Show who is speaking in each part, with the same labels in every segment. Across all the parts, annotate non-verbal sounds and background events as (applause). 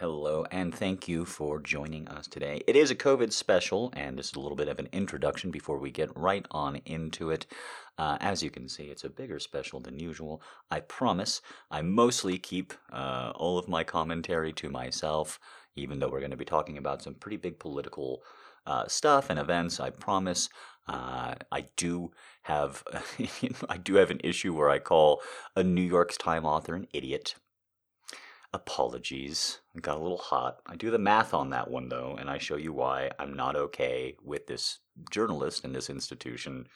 Speaker 1: Hello, and thank you for joining us today. It is a COVID special, and this is a little bit of an introduction before we get right on into it. Uh, as you can see, it's a bigger special than usual. I promise I mostly keep uh, all of my commentary to myself, even though we're going to be talking about some pretty big political uh, stuff and events. I promise. Uh, I do have (laughs) I do have an issue where I call a New York Times author an idiot apologies. I got a little hot. I do the math on that one though, and I show you why I'm not okay with this journalist and this institution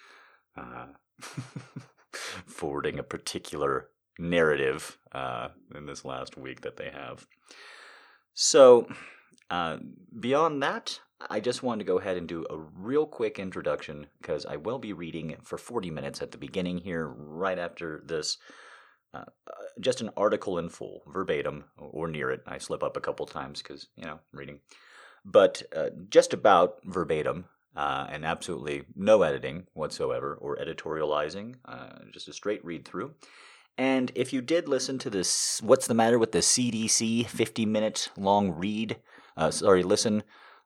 Speaker 1: uh, (laughs) forwarding a particular narrative uh, in this last week that they have. So, uh, beyond that, I just wanted to go ahead and do a real quick introduction because I will be reading for 40 minutes at the beginning here, right after this uh, uh, just an article in full, verbatim or near it. I slip up a couple times because you know I'm reading, but uh, just about verbatim uh, and absolutely no editing whatsoever or editorializing. Uh, just a straight read through. And if you did listen to this, what's the matter with the CDC 50 minute long read? Uh, sorry, listen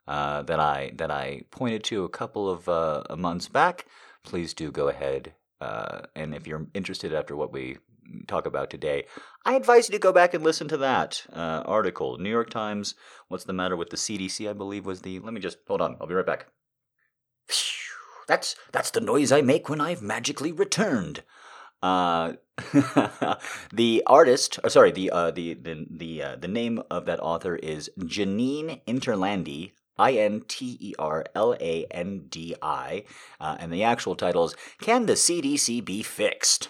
Speaker 1: that I that I pointed to a couple of months back. Please do go ahead and if you're interested after what we talk about today, I advise you to go back and listen to that uh, article. New York Times, what's the matter with the CDC, I believe was the. Let me just. Hold on, I'll be right back. That's, that's the noise I make when I've magically returned. Uh, (laughs) the artist, or sorry, the uh, the the the uh, the name of that author is Jeneen Interlandi, I N T E R L A N D I, uh, and the actual title is "Can the CDC be fixed?"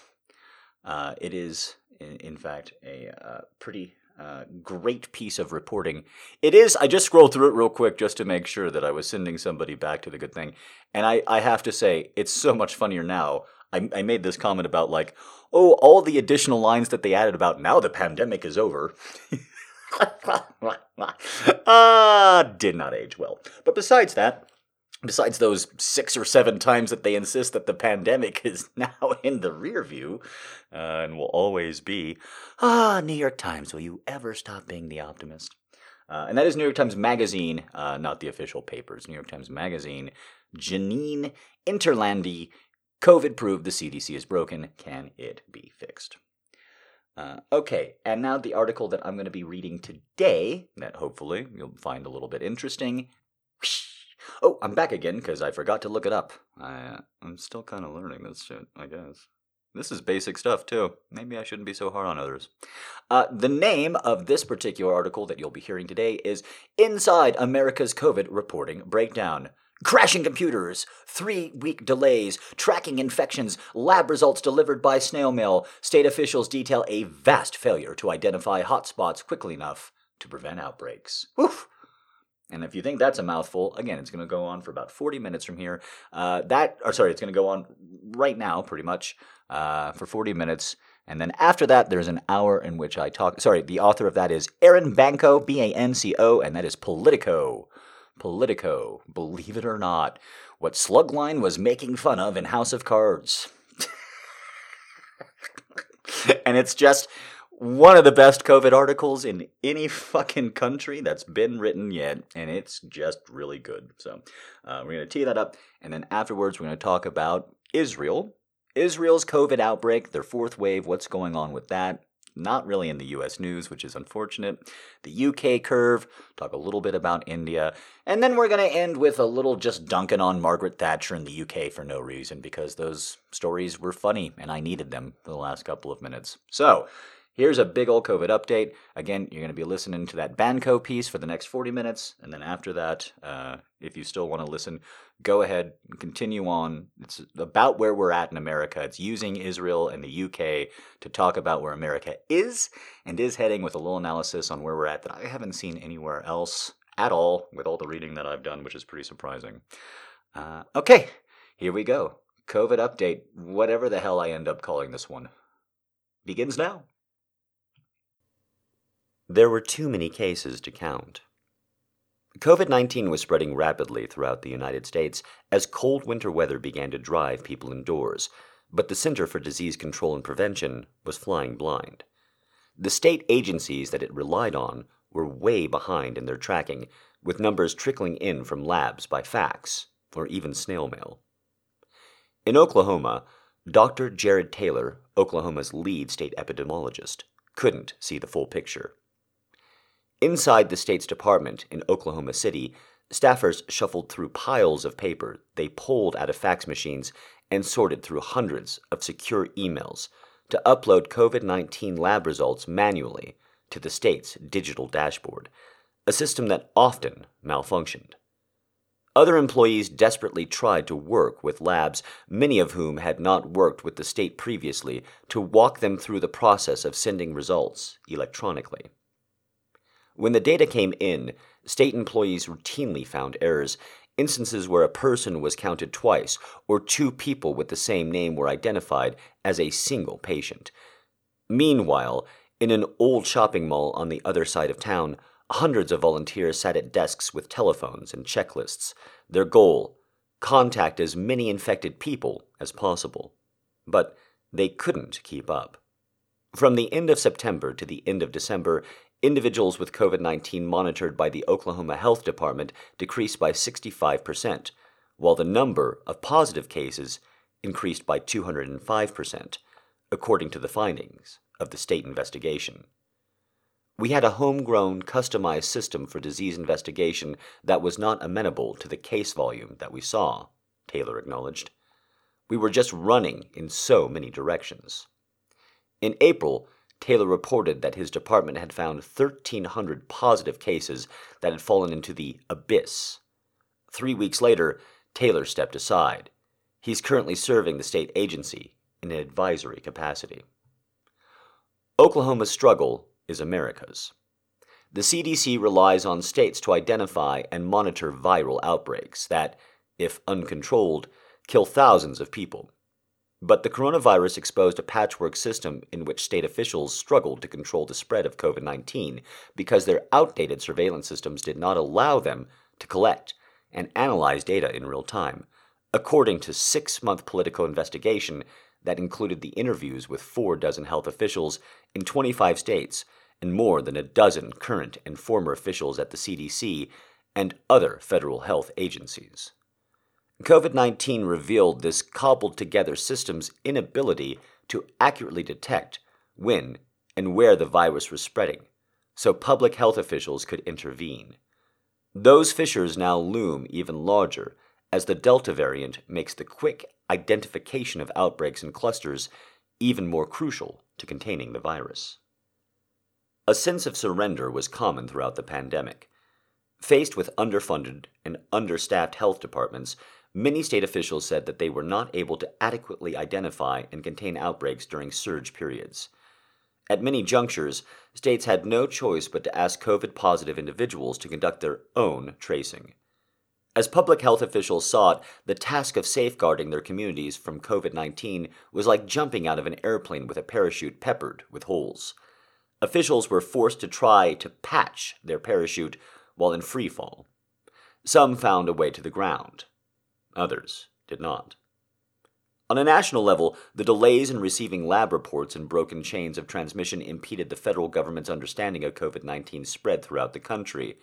Speaker 1: Uh, it is, in, in fact, a uh, pretty uh, great piece of reporting. It is, I just scrolled through it real quick just to make sure that I was sending somebody back to the good thing. And I, I have to say, it's so much funnier now. I, I made this comment about, like, oh, all the additional lines that they added about now the pandemic is over. (laughs) Ah, uh, did not age well. But besides that, besides those six or seven times that they insist that the pandemic (laughs) is now in the rear view uh, and will always be, ah, New York Times, will you ever stop being the optimist? Uh, and that is New York Times Magazine, uh, not the official papers. New York Times Magazine. Jeneen Interlandi, COVID proved the CDC is broken. Can it be fixed? Uh, okay, and now the article that I'm going to be reading today, that hopefully you'll find a little bit interesting. Oh, I'm back again (laughs) because I forgot to look it up. I, I'm still kind of learning this shit, I guess. This is basic stuff, too. Maybe I shouldn't be so hard on others. Uh, the name of this particular article that you'll be hearing today is Inside America's COVID Reporting Breakdown. Crashing computers, three week delays, tracking infections, lab results delivered by snail mail. State officials detail a vast failure to identify hotspots quickly enough to prevent outbreaks. Woof! And if you think that's a mouthful, again, it's going to go on for about 40 minutes from here. Uh, that, or sorry, it's going to go on right now, pretty much, uh, for 40 minutes. And then after that, there's an hour in which I talk. Sorry, the author of that is Erin Banco, B A N C O, and that is Politico. Politico, believe it or not, what Slugline was making fun of in House of Cards. (laughs) and it's just one of the best COVID articles in any (laughs) fucking country that's been written yet, and it's just really good. So uh, we're going to tee that up, and then afterwards we're going to talk about Israel, Israel's COVID outbreak, their fourth wave, what's going on with that. Not really in the US news, which is unfortunate. The UK curve, talk a little bit about India, and then we're going to end with a little just dunking on Margaret Thatcher in the UK for no reason because those stories were funny and I needed them for the last couple of minutes. So, Here's a big old COVID update. Again, you're going to be listening to that Banco piece for the next 40 minutes. And then after that, uh, if you still want to listen, go ahead and continue on. It's about where we're at in America. It's using Israel and the UK to talk about where America is and is heading with a little analysis on where we're at that I haven't seen anywhere else at all with all the reading that I've done, which is pretty surprising. Uh, okay, here we go. COVID update, whatever the hell I end up calling this one, begins now.
Speaker 2: There were too many cases to count. COVID 19 was spreading rapidly throughout the United States as cold winter weather began to drive people indoors, but the Center for Disease Control and Prevention was flying blind. The state agencies that it relied on were way behind in their tracking, with numbers trickling in from labs by fax or even snail mail. In Oklahoma, Dr. Jared Taylor, Oklahoma's lead state epidemiologist, couldn't see the full picture. Inside the state's department in Oklahoma City, staffers shuffled through piles of paper they pulled out of fax machines and sorted through hundreds of secure emails to upload COVID 19 lab results manually to the state's digital dashboard, a system that often malfunctioned. Other employees desperately tried to work with labs, many of whom had not worked with the state previously, to walk them through the process of sending results electronically. When the data came in, state employees routinely found errors, instances where a person was counted twice or two people with the same name were identified as a single patient. Meanwhile, in an old shopping mall on the other side of town, hundreds of volunteers sat at desks with telephones and checklists. Their goal contact as many infected people as possible. But they couldn't keep up. From the end of September to the end of December, individuals with COVID 19 monitored by the Oklahoma Health Department decreased by 65%, while the number of positive cases increased by 205%, according to the findings of the state investigation. We had a homegrown, customized system for disease investigation that was not amenable to the case volume that we saw, Taylor acknowledged. We were just running in so many directions. In April, Taylor reported that his department had found 1,300 positive cases that had fallen into the abyss. Three weeks later, Taylor stepped aside. He's currently serving the state agency in an advisory capacity. Oklahoma's struggle is America's. The CDC relies on states to identify and monitor viral outbreaks that, if uncontrolled, kill thousands of people. But the coronavirus exposed a patchwork system in which state officials struggled to control the spread of COVID 19 because their outdated surveillance systems did not allow them to collect and analyze data in real time, according to six month Politico investigation that included the interviews with four dozen health officials in 25 states and more than a dozen current and former officials at the CDC and other federal health agencies. COVID 19 revealed this cobbled together system's inability to accurately detect when and where the virus was spreading, so public health officials could intervene. Those fissures now loom even larger as the Delta variant makes the quick identification of outbreaks and clusters even more crucial to containing the virus. A sense of surrender was common throughout the pandemic. Faced with underfunded and understaffed health departments, many state officials said that they were not able to adequately identify and contain outbreaks during surge periods. At many junctures, states had no choice but to ask COVID positive individuals to conduct their own tracing. As public health officials saw it, the task of safeguarding their communities from COVID 19 was like jumping out of an airplane with a parachute peppered with holes. Officials were forced to try to patch their parachute while in free fall. Some found a way to the ground, others did not. On a national level, the delays in receiving lab reports and broken chains of transmission impeded the federal government's understanding of COVID 19 spread throughout the country.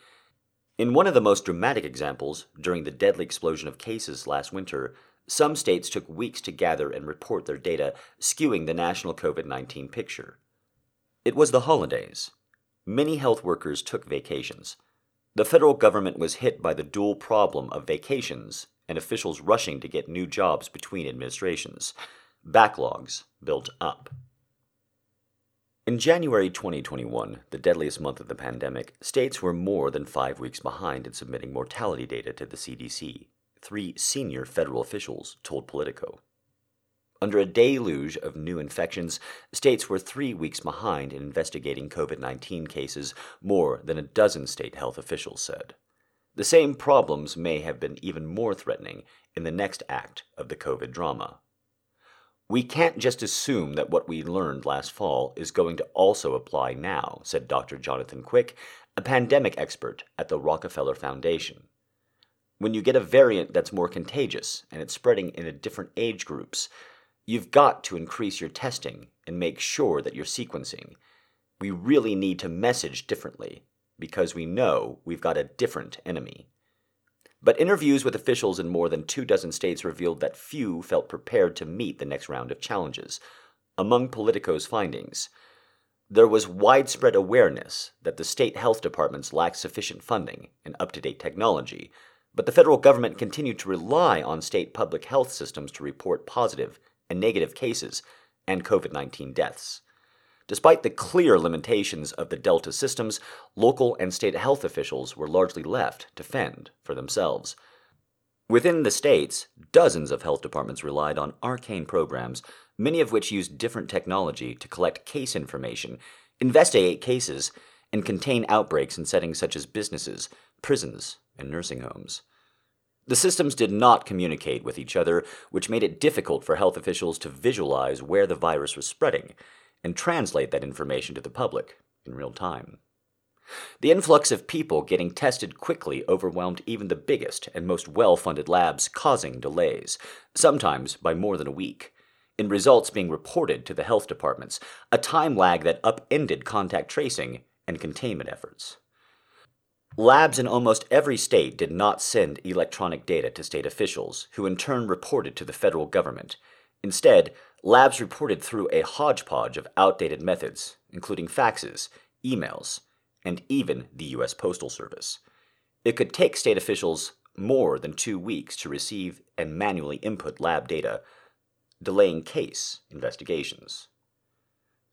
Speaker 2: In one of the most dramatic examples, during the deadly explosion of cases last winter, some states took weeks to gather and report their data, skewing the national COVID 19 picture. It was the holidays. Many health workers took vacations. The federal government was hit by the dual problem of vacations and officials rushing to get new jobs between administrations. Backlogs built up. In January 2021, the deadliest month of the pandemic, states were more than five weeks behind in submitting mortality data to the CDC, three senior federal officials told Politico. Under a deluge of new infections, states were three weeks behind in investigating COVID 19 cases, more than a dozen state health officials said. The same problems may have been even more threatening in the next act of the COVID drama. We can't just assume that what we learned last fall is going to also apply now, said Dr. Jonathan Quick, a pandemic expert at the Rockefeller Foundation. When you get a variant that's more contagious and it's spreading in different age groups, you've got to increase your testing and make sure that you're sequencing. We really need to message differently, because we know we've got a different enemy. But interviews with officials in more than two dozen states revealed that few felt prepared to meet the next round of challenges. Among Politico's findings, there was widespread awareness that the state health departments lacked sufficient funding and up to date technology, but the federal government continued to rely on state public health systems to report positive and negative cases and COVID 19 deaths. Despite the clear limitations of the Delta systems, local and state health officials were largely left to fend for themselves. Within the states, dozens of health departments relied on arcane programs, many of which used different technology to collect case information, investigate cases, and contain outbreaks in settings such as businesses, prisons, and nursing homes. The systems did not communicate with each other, which made it difficult for health officials to visualize where the virus was spreading and translate that information to the public in real time. The influx of people getting tested quickly overwhelmed even the biggest and most well funded labs, causing delays, sometimes by more than a week, in results being reported to the health departments, a time lag that upended contact tracing and containment efforts. Labs in almost every state did not send electronic data to state officials, who in turn reported to the federal government. Instead, labs reported through a hodgepodge of outdated methods, including faxes, emails, and even the U.S. Postal Service. It could take state officials more than two weeks to receive and manually input lab data, delaying case investigations.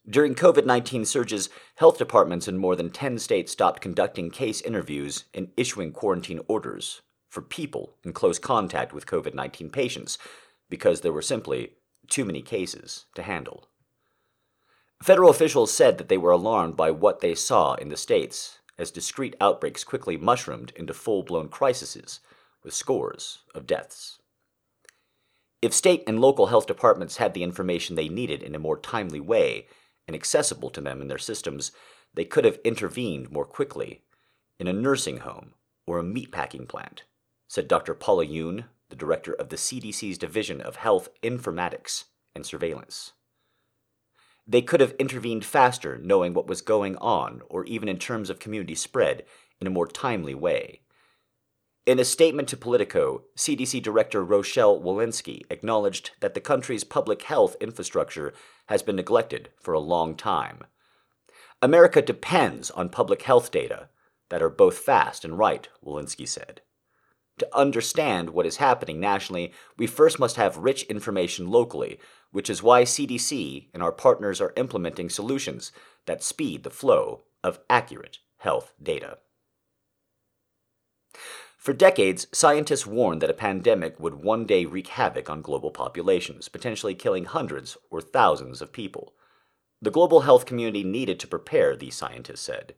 Speaker 2: During COVID 19 surges, health departments in more than 10 states stopped conducting case interviews and issuing quarantine orders for people in close contact with COVID 19 patients because there were simply too many cases to handle. Federal officials said that they were alarmed by what they saw in the states as discrete outbreaks quickly mushroomed into full blown crises with scores of deaths. If state and local health departments had the information they needed in a more timely way and accessible to them in their systems, they could have intervened more quickly in a nursing home or a meatpacking plant, said Dr. Paula Yoon, the director of the CDC's Division of Health Informatics and Surveillance. They could have intervened faster, knowing what was going on, or even in terms of community spread, in a more timely way. In a statement to Politico, CDC Director Rochelle Walensky acknowledged that the country's public health infrastructure has been neglected for a long time. America depends on public health data that are both fast and right, Walensky said. To understand what is happening nationally, we first must have rich information locally, which is why CDC and our partners are implementing solutions that speed the flow of accurate health data. For decades, scientists warned that a pandemic would one day wreak havoc on global populations, potentially killing hundreds or thousands of people. The global health community needed to prepare, these scientists said.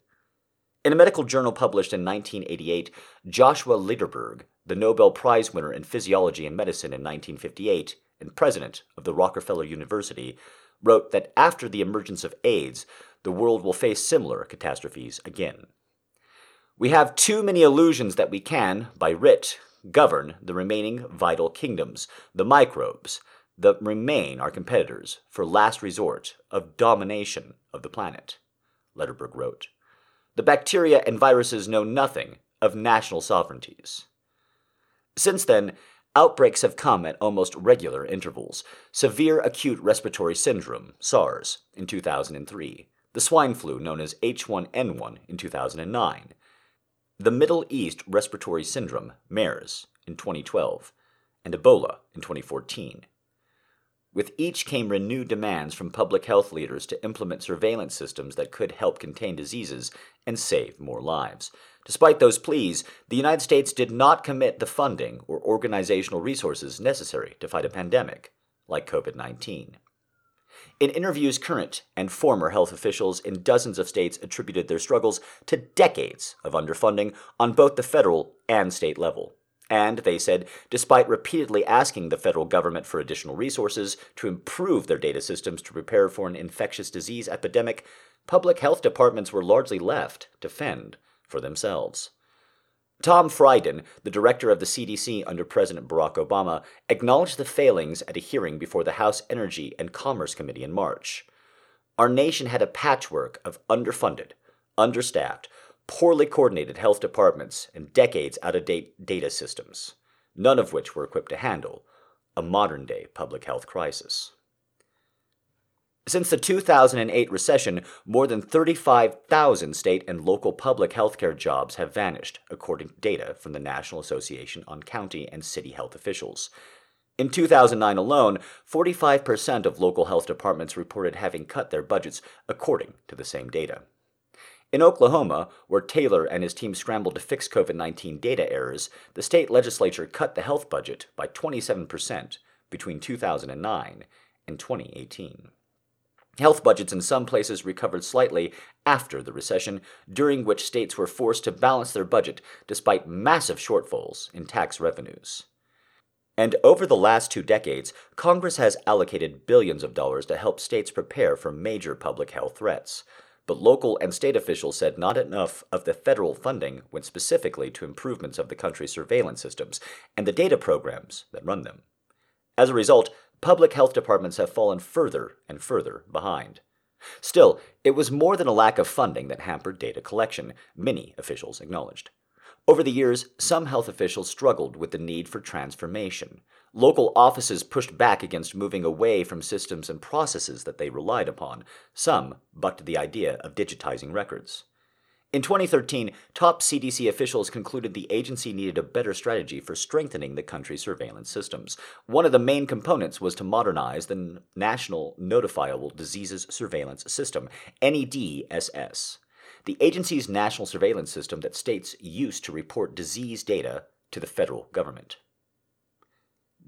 Speaker 2: In a medical journal published in 1988, Joshua Lederberg, the Nobel Prize winner in physiology and medicine in 1958 and president of the Rockefeller University, wrote that after the emergence of AIDS, the world will face similar catastrophes again. We have too many illusions that we can, by writ, govern the remaining vital kingdoms, the microbes, that remain our competitors for last resort of domination of the planet, Lederberg wrote. The bacteria and viruses know nothing of national sovereignties. Since then, outbreaks have come at almost regular intervals. Severe acute respiratory syndrome, SARS, in 2003, the swine flu known as H1N1 in 2009, the Middle East Respiratory Syndrome, MERS, in 2012, and Ebola in 2014. With each came renewed demands from public health leaders to implement surveillance systems that could help contain diseases and save more lives. Despite those pleas, the United States did not commit the funding or organizational resources necessary to fight a pandemic like COVID 19. In interviews, current and former health officials in dozens of states attributed their struggles to decades of underfunding on both the federal and state level. And, they said, despite repeatedly asking the federal government for additional resources to improve their data systems to prepare for an infectious disease epidemic, public health departments were largely left to fend for themselves. Tom Frieden, the director of the CDC under President Barack Obama, acknowledged the failings at a hearing before the House Energy and Commerce Committee in March. Our nation had a patchwork of underfunded, understaffed, poorly coordinated health departments, and decades out of date data systems, none of which were equipped to handle a modern day public health crisis. Since the 2008 recession, more than 35,000 state and local public healthcare jobs have vanished, according to data from the National Association on County and City Health Officials. In 2009 alone, 45% of local health departments reported having cut their budgets, according to the same data. In Oklahoma, where Taylor and his team scrambled to fix COVID 19 data errors, the state legislature cut the health budget by 27% between 2009 and 2018. Health budgets in some places recovered slightly after the recession, during which states were forced to balance their budget despite massive shortfalls in tax revenues. And over the last two decades, Congress has allocated billions of dollars to help states prepare for major public health threats. But local and state officials said not enough of the federal funding went specifically to improvements of the country's surveillance systems and the data programs that run them. As a result, public health departments have fallen further and further behind. Still, it was more than a lack of funding that hampered data collection, many officials acknowledged. Over the years, some health officials struggled with the need for transformation. Local offices pushed back against moving away from systems and processes that they relied upon. Some bucked the idea of digitizing records. In 2013, top CDC officials concluded the agency needed a better strategy for strengthening the country's surveillance systems. One of the main components was to modernize the National Notifiable Diseases Surveillance System, NEDSS, the agency's national surveillance system that states use to report disease data to the federal government.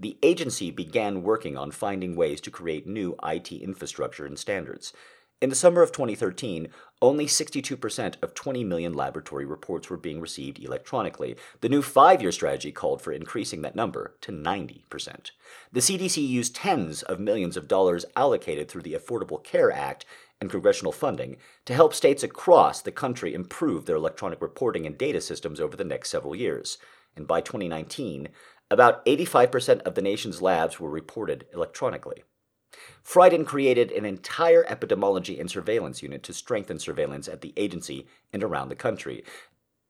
Speaker 2: The agency began working on finding ways to create new IT infrastructure and standards. In the summer of 2013, only 62% of 20 million laboratory reports were being received electronically. The new five year strategy called for increasing that number to 90%. The CDC used tens of millions of dollars allocated through the Affordable Care Act and congressional funding to help states across the country improve their electronic reporting and data systems over the next several years. And by 2019, about 85% of the nation's labs were reported electronically. Frieden created an entire epidemiology and surveillance unit to strengthen surveillance at the agency and around the country.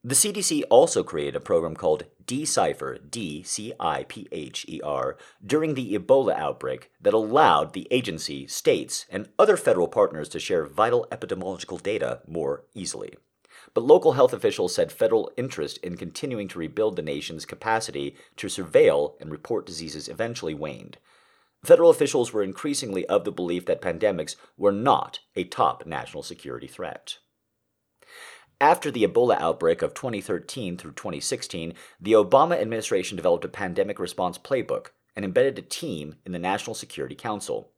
Speaker 2: The CDC also created a program called Decipher, D C I P H E R, during the Ebola outbreak that allowed the agency, states, and other federal partners to share vital epidemiological data more easily. But local health officials said federal interest in continuing to rebuild the nation's capacity to surveil and report diseases eventually waned. Federal officials were increasingly of the belief that pandemics were not a top national security threat. After the Ebola outbreak of 2013 through 2016, the Obama administration developed a pandemic response playbook and embedded a team in the National Security Council.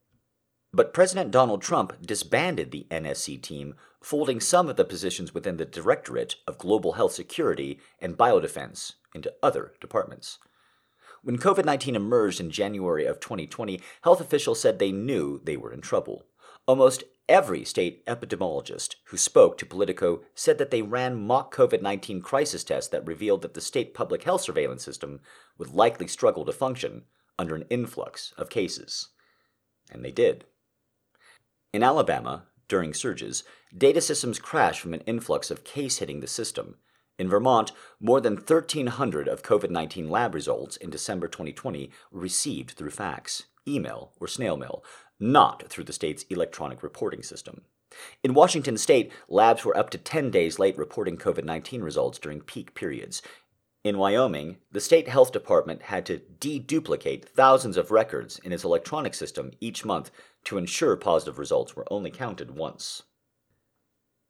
Speaker 2: But President Donald Trump disbanded the NSC team, folding some of the positions within the Directorate of Global Health Security and Biodefense into other departments. When COVID 19 emerged in January of 2020, health officials said they knew they were in trouble. Almost every state epidemiologist who spoke to Politico said that they ran mock COVID 19 crisis tests that revealed that the state public health surveillance system would likely struggle to function under an influx of cases. And they did. In Alabama, during surges, data systems crashed from an influx of case hitting the system, in Vermont, more than 1,300 of COVID 19 lab results in December 2020 were received through fax, email, or snail mail, not through the state's electronic reporting system. In Washington state, labs were up to 10 days late reporting COVID 19 results during peak periods. In Wyoming, the state health department had to deduplicate thousands of records in its electronic system each month to ensure positive results were only counted once.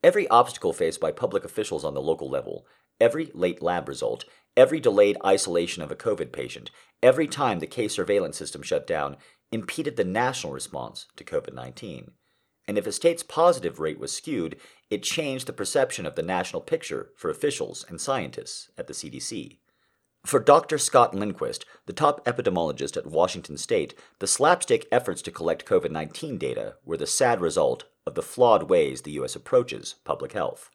Speaker 2: Every obstacle faced by public officials on the local level, every late lab result, every delayed isolation of a COVID patient, every time the case surveillance system shut down, impeded the national response to COVID 19. And if a state's positive rate was skewed, it changed the perception of the national picture for officials and scientists at the CDC. For Dr. Scott Lindquist, the top epidemiologist at Washington State, the slapstick efforts to collect COVID 19 data were the sad result of the flawed ways the U.S. approaches public health.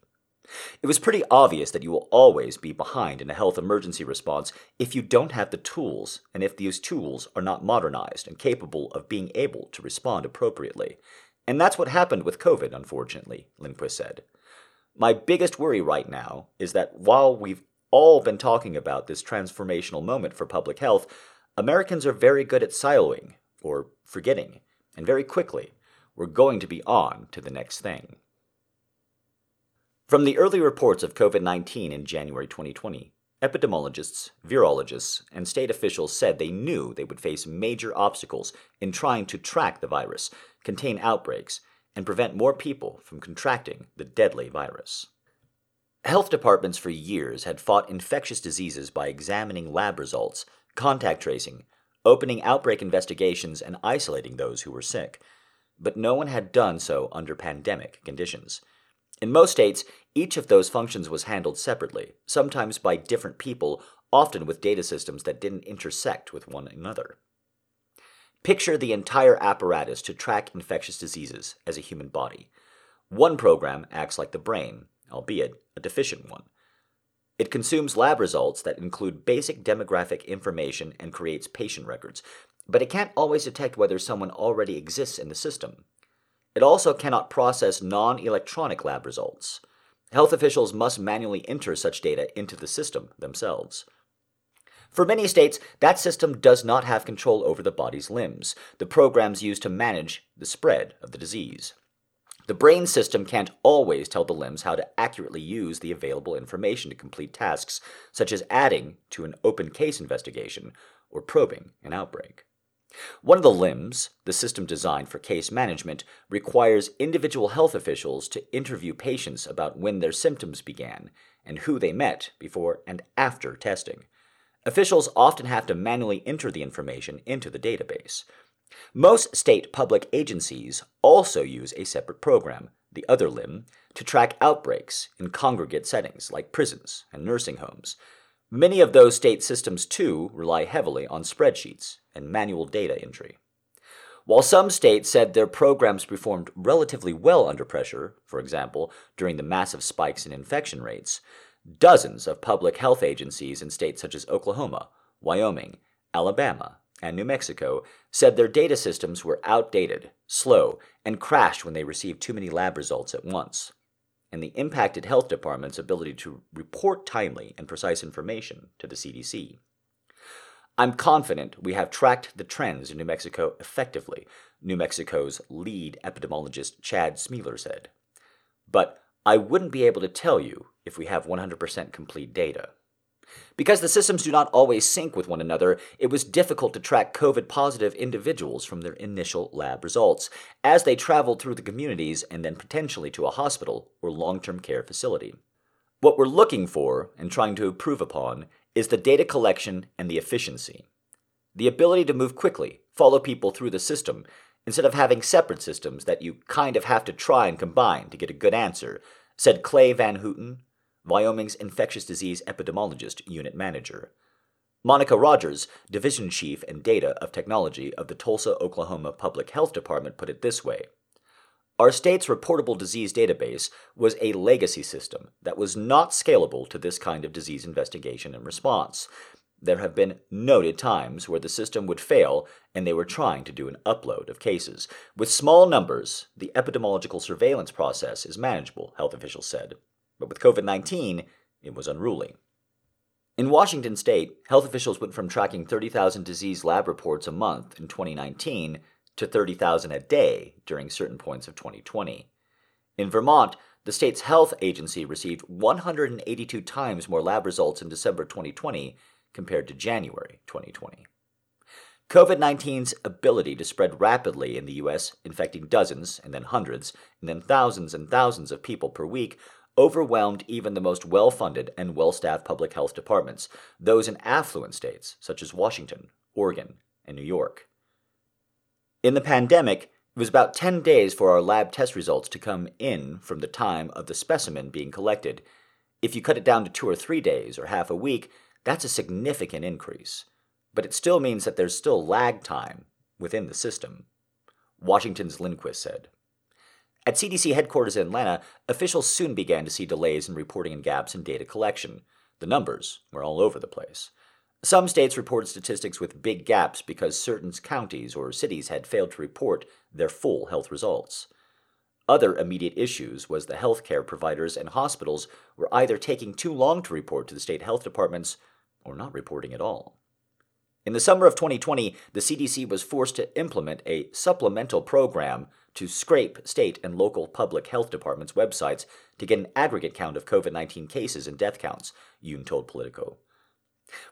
Speaker 2: It was pretty obvious that you will always be behind in a health emergency response if you don't have the tools and if these tools are not modernized and capable of being able to respond appropriately. And that's what happened with COVID, unfortunately, Lindquist said. My biggest worry right now is that while we've all been talking about this transformational moment for public health, Americans are very good at siloing or forgetting, and very quickly, we're going to be on to the next thing. From the early reports of COVID 19 in January 2020, epidemiologists, virologists, and state officials said they knew they would face major obstacles in trying to track the virus, contain outbreaks, and prevent more people from contracting the deadly virus. Health departments for years had fought infectious diseases by examining lab results, contact tracing, opening outbreak investigations, and isolating those who were sick. But no one had done so under pandemic conditions. In most states, each of those functions was handled separately, sometimes by different people, often with data systems that didn't intersect with one another. Picture the entire apparatus to track infectious diseases as a human body. One program acts like the brain, albeit a deficient one. It consumes lab results that include basic demographic information and creates patient records, but it can't always detect whether someone already exists in the system. It also cannot process non electronic lab results. Health officials must manually enter such data into the system themselves. For many states, that system does not have control over the body's limbs, the programs used to manage the spread of the disease. The brain system can't always tell the limbs how to accurately use the available information to complete tasks, such as adding to an open case investigation or probing an outbreak. One of the limbs, the system designed for case management, requires individual health officials to interview patients about when their symptoms began and who they met before and after testing. Officials often have to manually enter the information into the database. Most state public agencies also use a separate program, the other limb, to track outbreaks in congregate settings like prisons and nursing homes. Many of those state systems, too, rely heavily on spreadsheets and manual data entry. While some states said their programs performed relatively well under pressure, for example, during the massive spikes in infection rates, Dozens of public health agencies in states such as Oklahoma, Wyoming, Alabama, and New Mexico said their data systems were outdated, slow, and crashed when they received too many lab results at once. And the impacted health department's ability to report timely and precise information to the CDC. I'm confident we have tracked the trends in New Mexico effectively, New Mexico's lead epidemiologist Chad Smelser said. But I wouldn't be able to tell you if we have 100% complete data. Because the systems do not always sync with one another, it was difficult to track COVID positive individuals from their initial lab results as they traveled through the communities and then potentially to a hospital or long term care facility. What we're looking for and trying to improve upon is the data collection and the efficiency. The ability to move quickly, follow people through the system, instead of having separate systems that you kind of have to try and combine to get a good answer, said Clay Van Houten, Wyoming's infectious disease epidemiologist unit manager. Monica Rogers, division chief and data of technology of the Tulsa, Oklahoma Public Health Department, put it this way Our state's reportable disease database was a legacy system that was not scalable to this kind of disease investigation and response. There have been noted times where the system would fail and they were trying to do an upload of cases. With small numbers, the epidemiological surveillance process is manageable, health officials said. But with COVID 19, it was unruly. In Washington state, health officials went from tracking 30,000 disease lab reports a month in 2019 to 30,000 a day during certain points of 2020. In Vermont, the state's health agency received 182 times more lab results in December 2020 compared to January 2020. COVID 19's ability to spread rapidly in the US, infecting dozens, and then hundreds, and then thousands and thousands of people per week, overwhelmed even the most well funded and well staffed public health departments, those in affluent states such as Washington, Oregon, and New York. In the pandemic, it was about 10 days for our lab test results to come in from the time of the specimen being collected. If you cut it down to two or three days or half a week, that's a significant increase, but it still means that there's still lag time within the system, Washington's Lindquist said. At CDC headquarters in Atlanta, officials soon began to see delays in reporting and gaps in data collection. The numbers were all over the place. Some states reported statistics with big gaps because certain counties or cities had failed to report their full health results. Other immediate issues was the healthcare providers and hospitals were either taking too long to report to the state health departments or not reporting at all. In the summer of 2020, the CDC was forced to implement a supplemental program to scrape state and local public health departments' websites to get an aggregate count of COVID 19 cases and death counts, Yoon told Politico.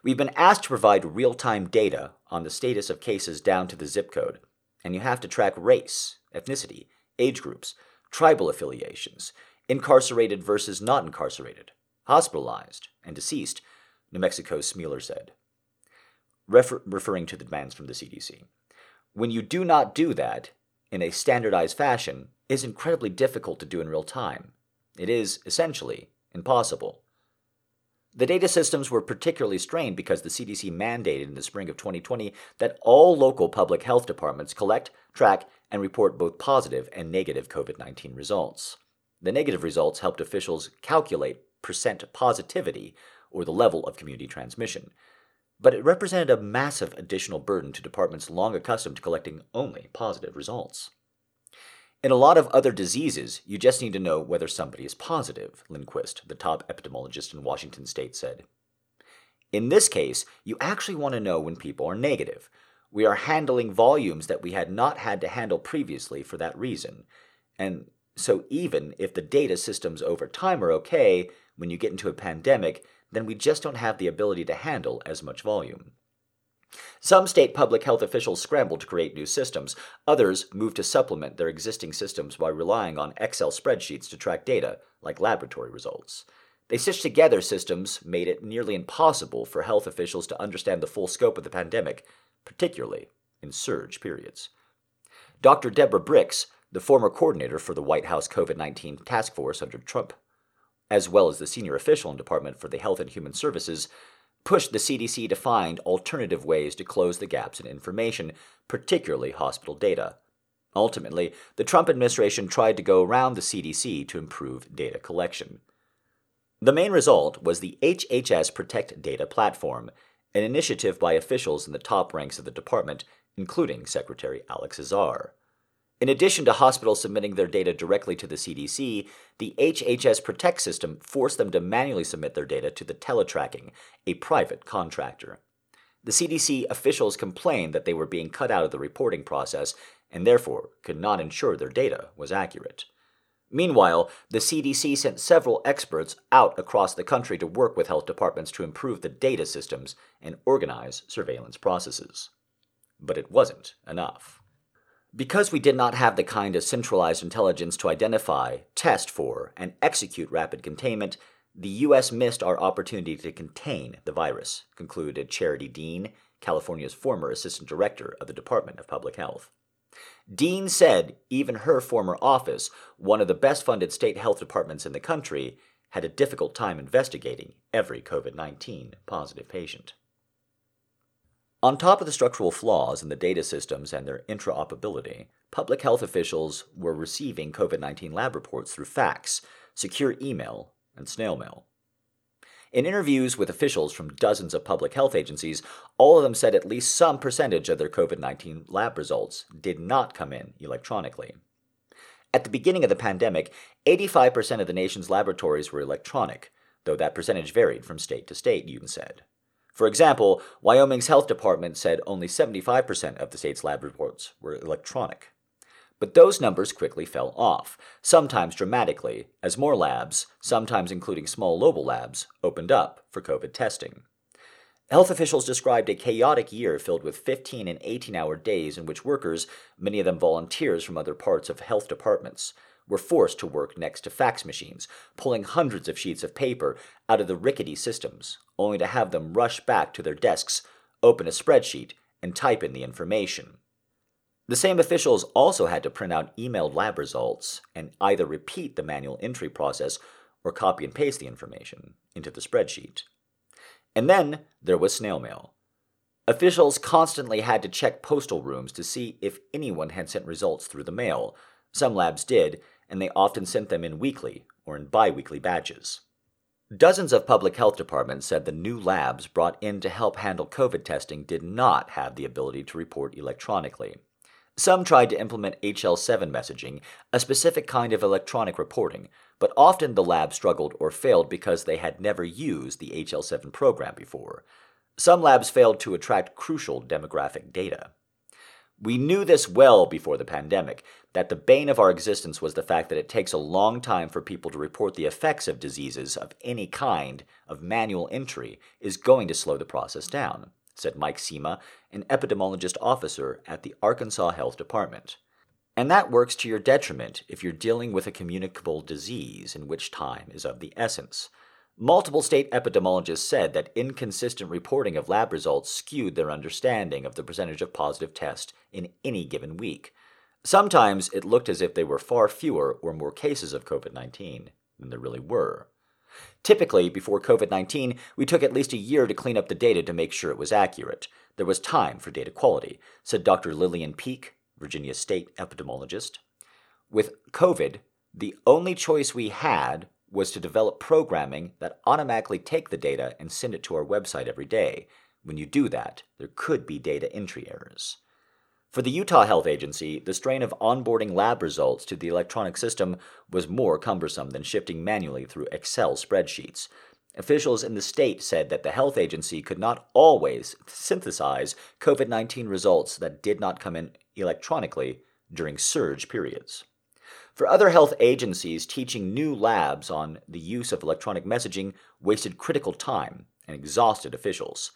Speaker 2: We've been asked to provide real time data on the status of cases down to the zip code, and you have to track race, ethnicity, age groups, tribal affiliations, incarcerated versus not incarcerated, hospitalized, and deceased, New Mexico's Smelser said, refer- referring to the demands from the CDC. When you do not do that in a standardized fashion, is incredibly difficult to do in real time. It is essentially impossible. The data systems were particularly strained because the CDC mandated in the spring of 2020 that all local public health departments collect, track, and report both positive and negative COVID 19 results. The negative results helped officials calculate percent positivity, or the level of community transmission. But it represented a massive additional burden to departments long accustomed to collecting only positive results. In a lot of other diseases, you just need to know whether somebody is positive, Lindquist, the top epidemiologist in Washington state, said. In this case, you actually want to know when people are negative. We are handling volumes that we had not had to handle previously for that reason. And so, even if the data systems over time are okay, when you get into a pandemic, then we just don't have the ability to handle as much volume. Some state public health officials scramble to create new systems. Others move to supplement their existing systems by relying on Excel spreadsheets to track data, like laboratory results. They stitched together systems made it nearly impossible for health officials to understand the full scope of the pandemic, particularly in surge periods. Dr. Deborah Birx, the former coordinator for the White House COVID 19 task force under Trump, as well as the senior official in Department for the Health and Human Services, pushed the CDC to find alternative ways to close the gaps in information, particularly hospital data. Ultimately, the Trump administration tried to go around the CDC to improve data collection. The main result was the HHS Protect Data Platform, an initiative by officials in the top ranks of the department, including Secretary Alex Azar. In addition to hospitals submitting their data directly to the CDC, the HHS Protect system forced them to manually submit their data to the Teletracking, a private contractor. The CDC officials complained that they were being cut out of the reporting process and therefore could not ensure their data was accurate. Meanwhile, the CDC sent several experts out across the country to work with health departments to improve the data systems and organize surveillance processes. But it wasn't enough. Because we did not have the kind of centralized intelligence to identify, test for, and execute rapid containment, the U.S. missed our opportunity to contain the virus, concluded Charity Dean, California's former assistant director of the Department of Public Health. Dean said even her former office, one of the best funded state health departments in the country, had a difficult time investigating every COVID 19 positive patient. On top of the structural flaws in the data systems and their interoperability, public health officials were receiving COVID 19 lab reports through fax, secure email, and snail mail. In interviews with officials from dozens of public health agencies, all of them said at least some percentage of their COVID 19 lab results did not come in electronically. At the beginning of the pandemic, 85% of the nation's laboratories were electronic, though that percentage varied from state to state, Yoon said. For example, Wyoming's health department said only 75% of the state's lab reports were electronic. But those numbers quickly fell off, sometimes dramatically, as more labs, sometimes including small local labs, opened up for COVID testing. Health officials described a chaotic year filled with 15 and 18 hour days in which workers, many of them volunteers from other parts of health departments, were forced to work next to fax machines, pulling hundreds of sheets of paper out of the rickety systems, only to have them rush back to their desks, open a spreadsheet, and type in the information. The same officials also had to print out emailed lab results and either repeat the manual entry process or copy and paste the information into the spreadsheet. And then there was snail mail. Officials constantly had to check postal rooms to see if anyone had sent results through the mail. Some labs did, and they often sent them in weekly or in bi weekly batches. Dozens of public health departments said the new labs brought in to help handle COVID testing did not have the ability to report electronically. Some tried to implement HL7 messaging, a specific kind of electronic reporting, but often the lab struggled or failed because they had never used the HL7 program before. Some labs failed to attract crucial demographic data. We knew this well before the pandemic that the bane of our existence was the fact that it takes a long time for people to report the effects of diseases of any kind of manual entry is going to slow the process down, said Mike Cima, an epidemiologist officer at the Arkansas Health Department. And that works to your detriment if you're dealing with a communicable disease in which time is of the essence. Multiple state epidemiologists said that inconsistent reporting of lab results skewed their understanding of the percentage of positive tests in any given week. Sometimes it looked as if there were far fewer or more cases of COVID 19 than there really were. Typically, before COVID 19, we took at least a year to clean up the data to make sure it was accurate. There was time for data quality, said Dr. Lilian Peake, Virginia State epidemiologist. With COVID, the only choice we had was to develop programming that automatically take the data and send it to our website every day. When you do that, there could be data entry errors. For the Utah Health Agency, the strain of onboarding lab results to the electronic system was more cumbersome than shifting manually through Excel spreadsheets. Officials in the state said that the health agency could not always synthesize COVID 19 results that did not come in electronically during surge periods. For other health agencies, teaching new labs on the use of electronic messaging wasted critical time and exhausted officials.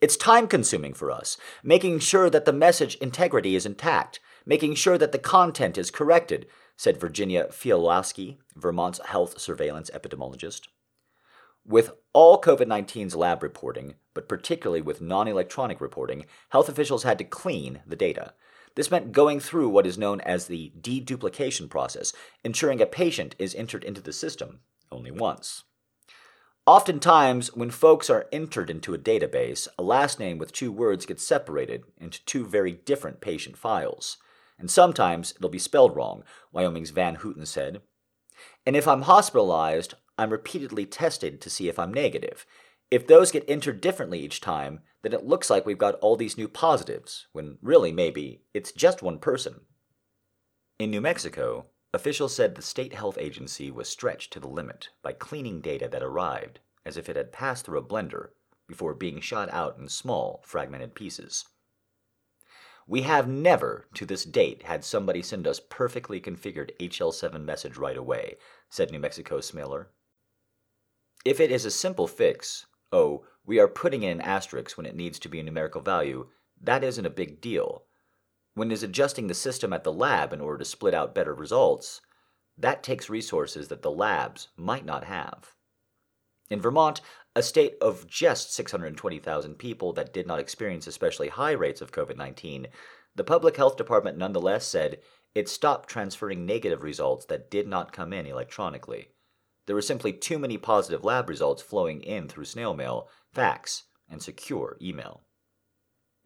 Speaker 2: It's time consuming for us, making sure that the message integrity is intact, making sure that the content is corrected, said Virginia Fialowski, Vermont's health surveillance epidemiologist. With all COVID 19's lab reporting, but particularly with non electronic reporting, health officials had to clean the data. This meant going through what is known as the deduplication process, ensuring a patient is entered into the system only once. Oftentimes, when folks are entered into a database, a last name with two words gets separated into two very different patient files. And sometimes it'll be spelled wrong, Wyoming's Van Houten said. And if I'm hospitalized, I'm repeatedly tested to see if I'm negative. If those get entered differently each time, then it looks like we've got all these new positives, when really maybe it's just one person. In New Mexico, officials said the state health agency was stretched to the limit by cleaning data that arrived as if it had passed through a blender before being shot out in small, fragmented pieces. We have never, to this date, had somebody send us perfectly configured HL7 message right away, said New Mexico's Smelser. If it is a simple fix, oh, we are putting in an asterisk when it needs to be a numerical value, that isn't a big deal. When it is adjusting the system at the lab in order to split out better results, that takes resources that the labs might not have. In Vermont, a state of just 620,000 people that did not experience especially high rates of COVID 19, the Public Health Department nonetheless said it stopped transferring negative results that did not come in electronically. There were simply too many positive lab results flowing in through snail mail, fax, and secure email.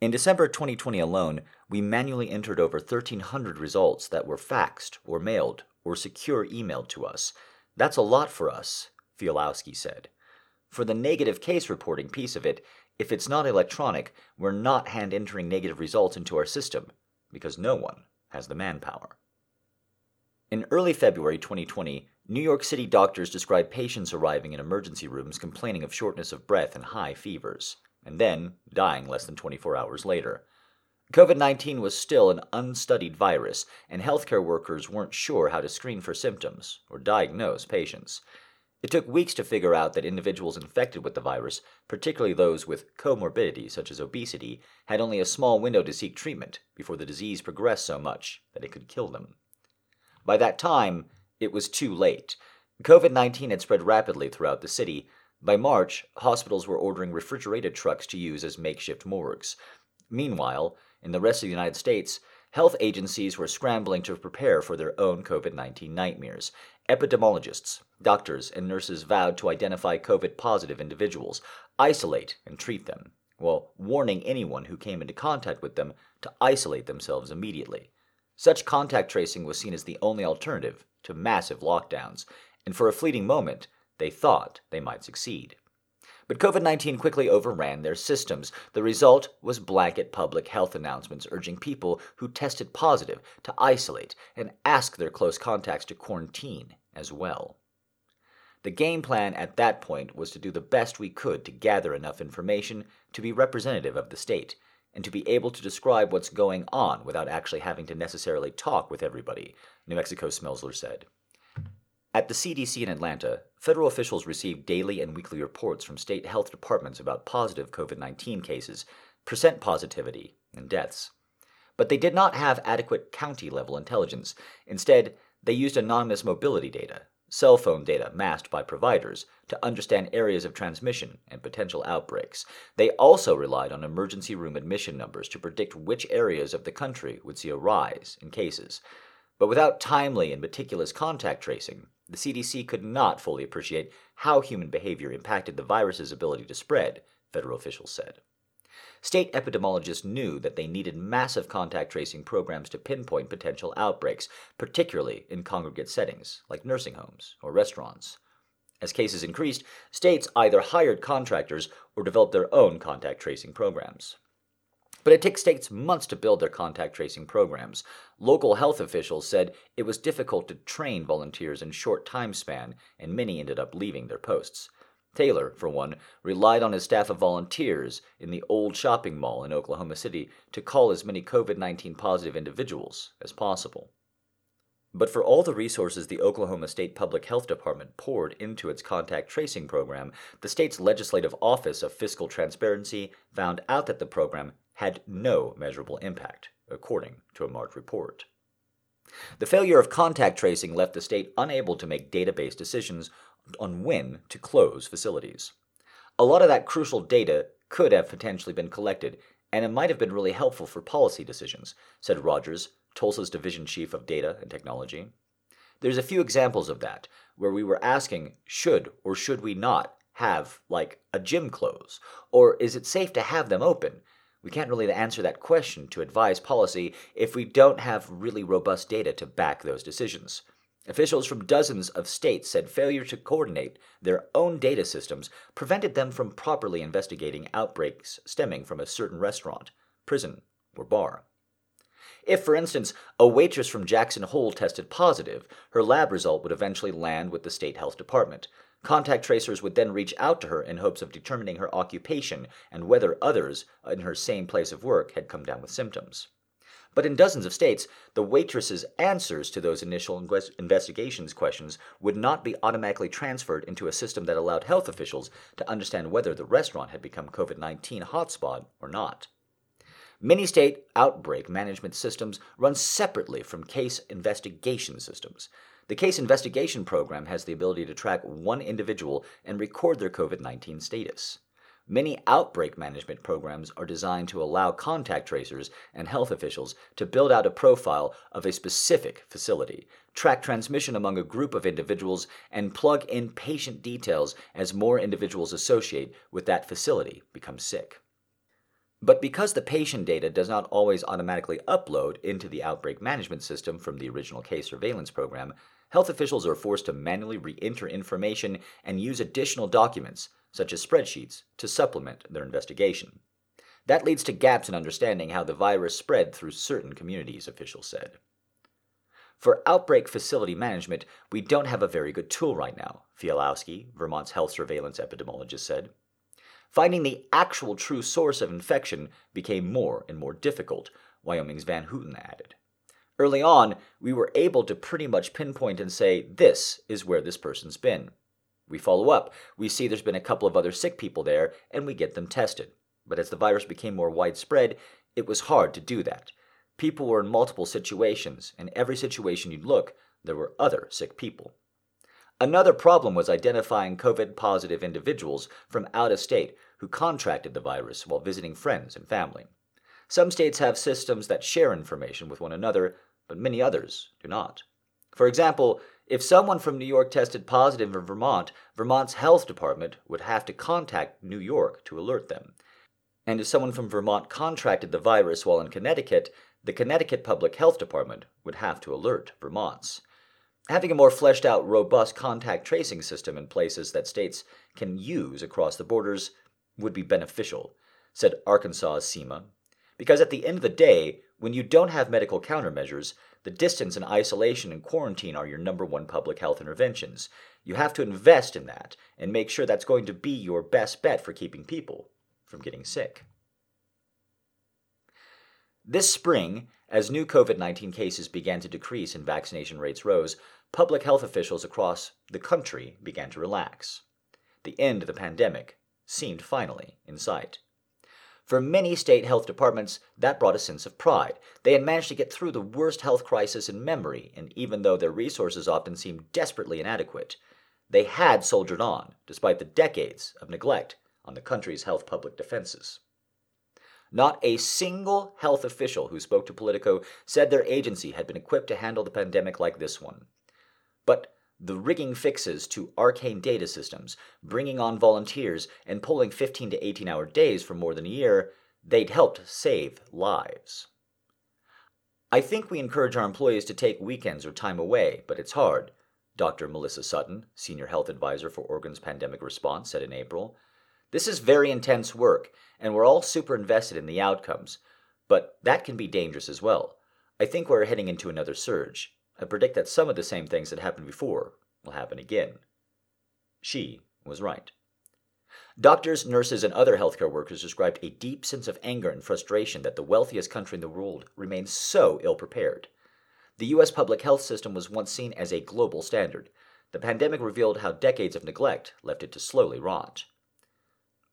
Speaker 2: In December 2020 alone, we manually entered over 1,300 results that were faxed or mailed or secure emailed to us. That's a lot for us, Fialowski said. For the negative case reporting piece of it, if it's not electronic, we're not hand entering negative results into our system because no one has the manpower. In early February 2020, New York City doctors described patients arriving in emergency rooms complaining of shortness of breath and high fevers, and then dying less than 24 hours later. COVID 19 was still an unstudied virus, and healthcare workers weren't sure how to screen for symptoms or diagnose patients. It took weeks to figure out that individuals infected with the virus, particularly those with comorbidity such as obesity, had only a small window to seek treatment before the disease progressed so much that it could kill them. By that time, it was too late. COVID 19 had spread rapidly throughout the city. By March, hospitals were ordering refrigerated trucks to use as makeshift morgues. Meanwhile, in the rest of the United States, health agencies were scrambling to prepare for their own COVID 19 nightmares. Epidemiologists, doctors, and nurses vowed to identify COVID positive individuals, isolate and treat them, while warning anyone who came into contact with them to isolate themselves immediately. Such contact tracing was seen as the only alternative to massive lockdowns, and for a fleeting moment, they thought they might succeed. But COVID 19 quickly overran their systems. The result was blanket public health announcements urging people who tested positive to isolate and ask their close contacts to quarantine as well. The game plan at that point was to do the best we could to gather enough information to be representative of the state and to be able to describe what's going on without actually having to necessarily talk with everybody, New Mexico Smelser said. At the CDC in Atlanta, federal officials received daily and weekly reports from state health departments about positive COVID 19 cases, percent positivity, and deaths. But they did not have adequate county level intelligence. Instead, they used anonymous mobility data, cell phone data masked by providers, to understand areas of transmission and potential outbreaks. They also relied on emergency room admission numbers to predict which areas of the country would see a rise in cases. But without timely and meticulous contact tracing, the CDC could not fully appreciate how human behavior impacted the virus's ability to spread, federal officials said. State epidemiologists knew that they needed massive contact tracing programs to pinpoint potential outbreaks, particularly in congregate settings like nursing homes or restaurants. As cases increased, states either hired contractors or developed their own contact tracing programs. But it takes states months to build their contact tracing programs. Local health officials said it was difficult to train volunteers in short time span, and many ended up leaving their posts. Taylor, for one, relied on his staff of volunteers in the old shopping mall in Oklahoma City to call as many COVID 19 positive individuals as possible. But for all the resources the Oklahoma State Public Health Department poured into its contact tracing program, the state's Legislative Office of Fiscal Transparency found out that the program had no measurable impact, according to a March report. The failure of contact tracing left the state unable to make database decisions on when to close facilities. A lot of that crucial data could have potentially been collected, and it might have been really helpful for policy decisions, said Rogers, Tulsa's division chief of data and technology. There's a few examples of that, where we were asking should or should we not have, like, a gym close? Or is it safe to have them open? We can't really answer that question to advise policy if we don't have really robust data to back those decisions. Officials from dozens of states said failure to coordinate their own data systems prevented them from properly investigating outbreaks stemming from a certain restaurant, prison, or bar. If, for instance, a waitress from Jackson Hole tested positive, her lab result would eventually land with the state health department, Contact tracers would then reach out to her in hopes of determining her occupation and whether others in her same place of work had come down with symptoms. But in dozens of states, the waitress's answers to those initial investigations questions would not be automatically transferred into a system that allowed health officials to understand whether the restaurant had become COVID 19 hotspot or not. Many state outbreak management systems run separately from case investigation systems. The case investigation program has the ability to track one individual and record their COVID 19 status. Many outbreak management programs are designed to allow contact tracers and health officials to build out a profile of a specific facility, track transmission among a group of individuals, and plug in patient details as more individuals associate with that facility become sick. But because the patient data does not always automatically upload into the outbreak management system from the original case surveillance program, health officials are forced to manually re enter information and use additional documents, such as spreadsheets, to supplement their investigation. That leads to gaps in understanding how the virus spread through certain communities, officials said. For outbreak facility management, we don't have a very good tool right now, Fialowski, Vermont's health surveillance epidemiologist, said. Finding the actual true source of infection became more and more difficult, Wyoming's Van Houten added. Early on, we were able to pretty much pinpoint and say, this is where this person's been. We follow up, we see there's been a couple of other sick people there, and we get them tested. But as the virus became more widespread, it was hard to do that. People were in multiple situations, and every situation you'd look, there were other sick people. Another problem was identifying COVID positive individuals from out of state who contracted the virus while visiting friends and family. Some states have systems that share information with one another, but many others do not. For example, if someone from New York tested positive in Vermont, Vermont's health department would have to contact New York to alert them. And if someone from Vermont contracted the virus while in Connecticut, the Connecticut Public Health Department would have to alert Vermont's. Having a more fleshed out, robust contact tracing system in places that states can use across the borders would be beneficial, said Arkansas Cima. Because at the end of the day, when you don't have medical countermeasures, the distance and isolation and quarantine are your number one public health interventions. You have to invest in that and make sure that's going to be your best bet for keeping people from getting sick. This spring, as new COVID 19 cases began to decrease and vaccination rates rose, public health officials across the country began to relax. The end of the pandemic seemed finally in sight. For many state health departments, that brought a sense of pride. They had managed to get through the worst health crisis in memory, and even though their resources often seemed desperately inadequate, they had soldiered on, despite the decades of neglect on the country's health public defenses. Not a single health official who spoke to Politico said their agency had been equipped to handle the pandemic like this one. But the rigging fixes to arcane data systems, bringing on volunteers, and pulling 15 to 18 hour days for more than a year, they'd helped save lives. I think we encourage our employees to take weekends or time away, but it's hard, Dr. Melissa Sutton, Senior Health Advisor for Oregon's Pandemic Response, said in April. This is very intense work, and we're all super invested in the outcomes, but that can be dangerous as well. I think we're heading into another surge. I predict that some of the same things that happened before will happen again. She was right. Doctors, nurses, and other healthcare workers described a deep sense of anger and frustration that the wealthiest country in the world remains so ill prepared. The U.S. public health system was once seen as a global standard. The pandemic revealed how decades of neglect left it to slowly rot.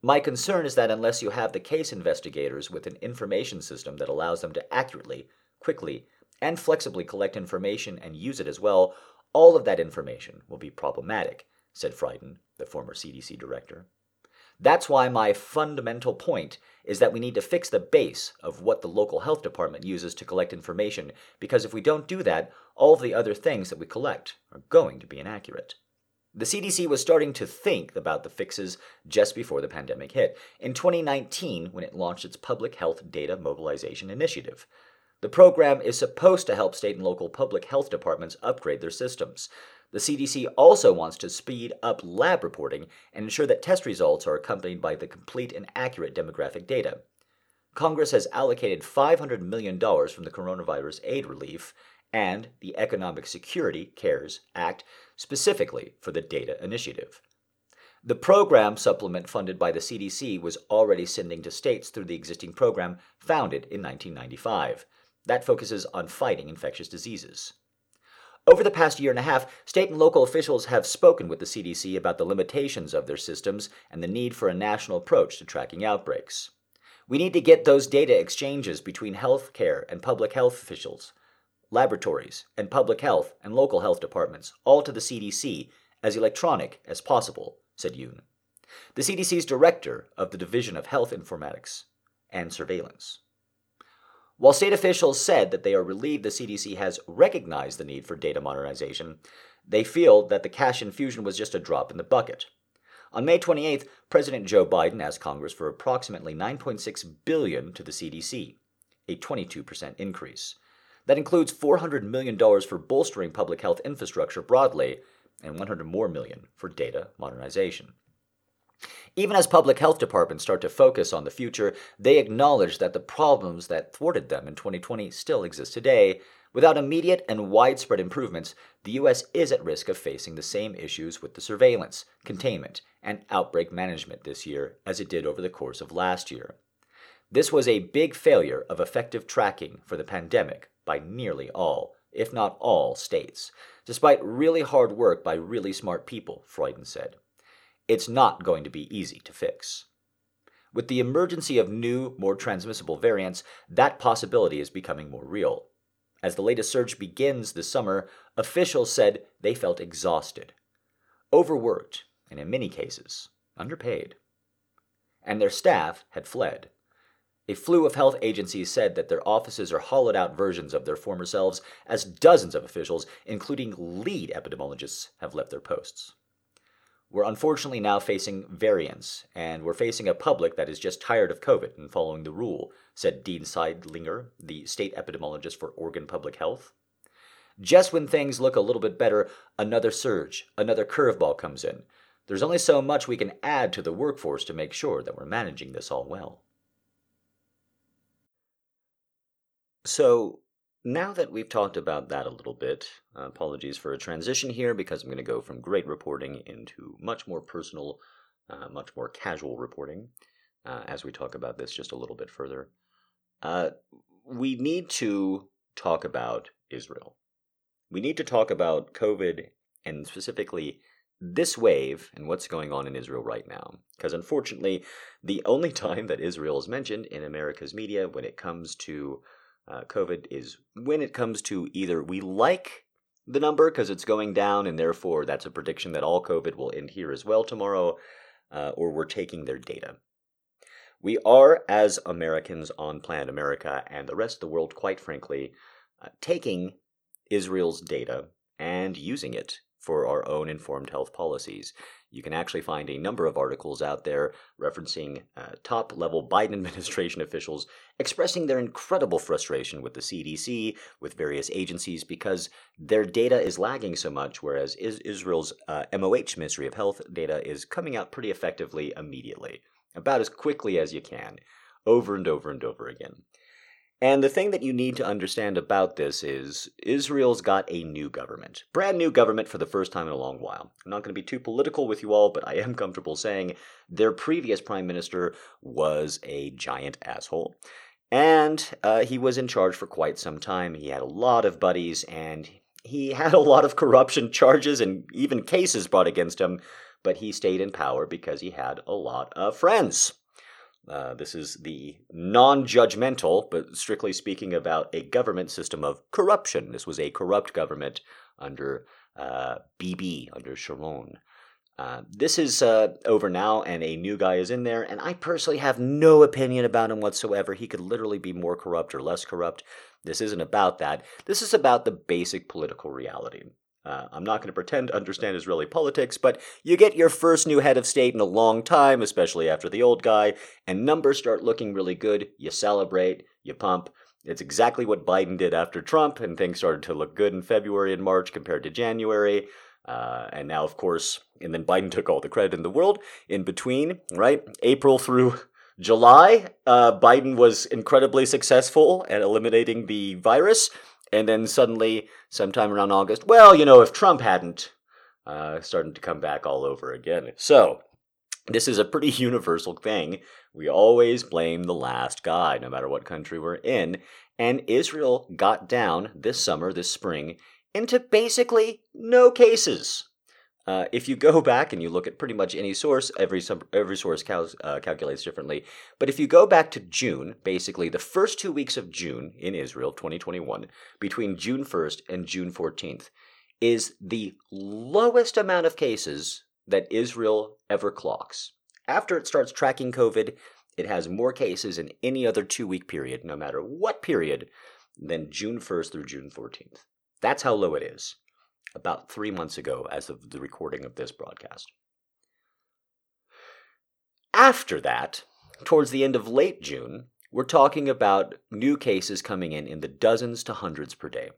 Speaker 2: My concern is that unless you have the case investigators with an information system that allows them to accurately, quickly, and flexibly collect information and use it as well, all of that information will be problematic, said Frieden, the former CDC director. That's why my fundamental point is that we need to fix the base of what the local health department uses to collect information, because if we don't do that, all of the other things that we collect are going to be inaccurate. The CDC was starting to think about the fixes just before the pandemic hit, in 2019 when it launched its Public Health Data Modernization Initiative. The program is supposed to help state and local public health departments upgrade their systems. The CDC also wants to speed up lab reporting and ensure that test results are accompanied by the complete and accurate demographic data. Congress has allocated $500 million from the coronavirus aid relief and the Economic Security CARES Act specifically for the data initiative. The program supplement funded by the CDC was already sending to states through the existing program founded in 1995. That focuses on fighting infectious diseases. Over the past year and a half, state and local officials have spoken with the CDC about the limitations of their systems and the need for a national approach to tracking outbreaks. We need to get those data exchanges between healthcare and public health officials laboratories, and public health and local health departments, all to the CDC, as electronic as possible, said Yoon. The CDC's director of the Division of Health Informatics and Surveillance. While state officials said that they are relieved the CDC has recognized the need for data modernization, they feel that the cash infusion was just a drop in the bucket. On May 28th, President Joe Biden asked Congress for approximately 9.6 billion to the CDC, a 22% increase. That includes $400 million for bolstering public health infrastructure broadly and 100 more million for data modernization. Even as public health departments start to focus on the future, they acknowledge that the problems that thwarted them in 2020 still exist today. Without immediate and widespread improvements, the U.S. is at risk of facing the same issues with the surveillance, containment, and outbreak management this year as it did over the course of last year. This was a big failure of effective tracking for the pandemic by nearly all, if not all, states, despite really hard work by really smart people, Frieden said. It's not going to be easy to fix. With the emergency of new, more transmissible variants, that possibility is becoming more real. As the latest surge begins this summer, officials said they felt exhausted, overworked, and in many cases, underpaid. And their staff had fled. A flew of health agencies said that their offices are hollowed out versions of their former selves, as dozens of officials, including lead epidemiologists, have left their posts. We're unfortunately now facing variants, and we're facing a public that is just tired of COVID and following the rule, said Dean Sidelinger, the state epidemiologist for Oregon Public Health. Just when things look a little bit better, another surge, another curveball comes in. There's only so much we can add to the workforce to make sure that we're managing this all well. So, now that we've talked about that a little bit, uh, apologies for a transition here because I'm going to go from great reporting into much more personal, uh, much more casual reporting uh, as we talk about this just a little bit further. Uh, we need to talk about Israel. We need to talk about COVID and specifically this wave and what's going on in Israel right now. Because unfortunately, the only (laughs) time that Israel is mentioned in America's media when it comes to uh, COVID is when it comes to either we like the number because it's going down and therefore that's a prediction that all COVID will end here as well tomorrow, uh, or we're taking their data. We are, as Americans on planet America and the rest of the world, quite frankly, uh, taking Israel's data and using it for our own informed health policies. You can actually find a number of articles out there referencing uh, top level (laughs) Biden administration officials expressing their incredible frustration with the CDC, with various agencies, because their data is lagging so much, whereas Israel's uh, MOH, Ministry of Health, data is coming out pretty effectively immediately, about as quickly as you can, over and over and over again. And the thing that you need to understand about this is Israel's got a new government. Brand new government for the first time in a long while. I'm not going to be too political with you all, but I am comfortable saying their previous prime minister was a giant asshole. And uh, he was in charge for quite some time. He had a lot of buddies, and he had a lot of corruption charges and even cases brought against him. But he stayed in power because he had a lot of friends. Uh, this is the non judgmental, but strictly speaking about a government system of corruption. This was a corrupt government under uh, Bibi, under Sharon. Uh, this is uh, over now, and a new guy is in there, and I personally have no opinion about him whatsoever. He could literally be more corrupt or less corrupt. This isn't about that. This is about the basic political reality. Uh, I'm not going to pretend to understand Israeli politics, but you get your first new head of state in a long time, especially after the old guy, and numbers start looking really good. You celebrate, you pump. It's exactly what Biden did after Trump, and things started to look good in February and March compared to January. Uh, and now, of course, and then Biden took all the credit in the world in between, right? April through July, uh, Biden was incredibly successful at eliminating the virus. And then suddenly, sometime around August, well, you know, if Trump hadn't, uh, starting to come back all over again. So, this is a pretty (laughs) universal thing. We always blame the last guy, no matter what country we're in. And Israel got down this summer, this spring, into basically no cases. Uh, if you go (laughs) back and you look at pretty much any source, every every source cal- uh, calculates differently. But if you go back to June, basically the first two weeks of June in Israel, 2021, between June 1st and June 14th, is the lowest amount of cases that Israel ever clocks. After it starts tracking COVID, it has more cases in any other two week period, no matter what period, than June 1st through June 14th. That's how low it is about three months ago as of the recording of this broadcast. After that, towards the end of late June, we're talking about new cases coming in in the dozens to hundreds per day.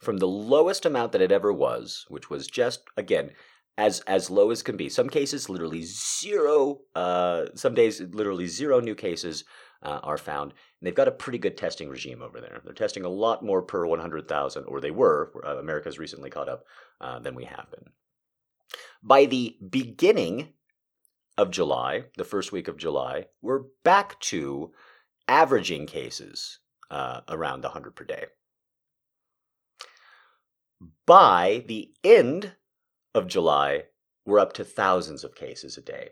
Speaker 2: From the lowest amount that it ever was, which was just, again, as as low as can be. Some cases literally zero. Uh, some days literally zero new cases uh, are found. And they've got a pretty good testing regime over there. They're testing a lot more per 100,000, or they were. Uh, America's recently caught up uh, than we have been. By the beginning of July, the first week of July, we're back to averaging cases uh, around 100 per day. By the end of July, we're up to thousands of cases a day.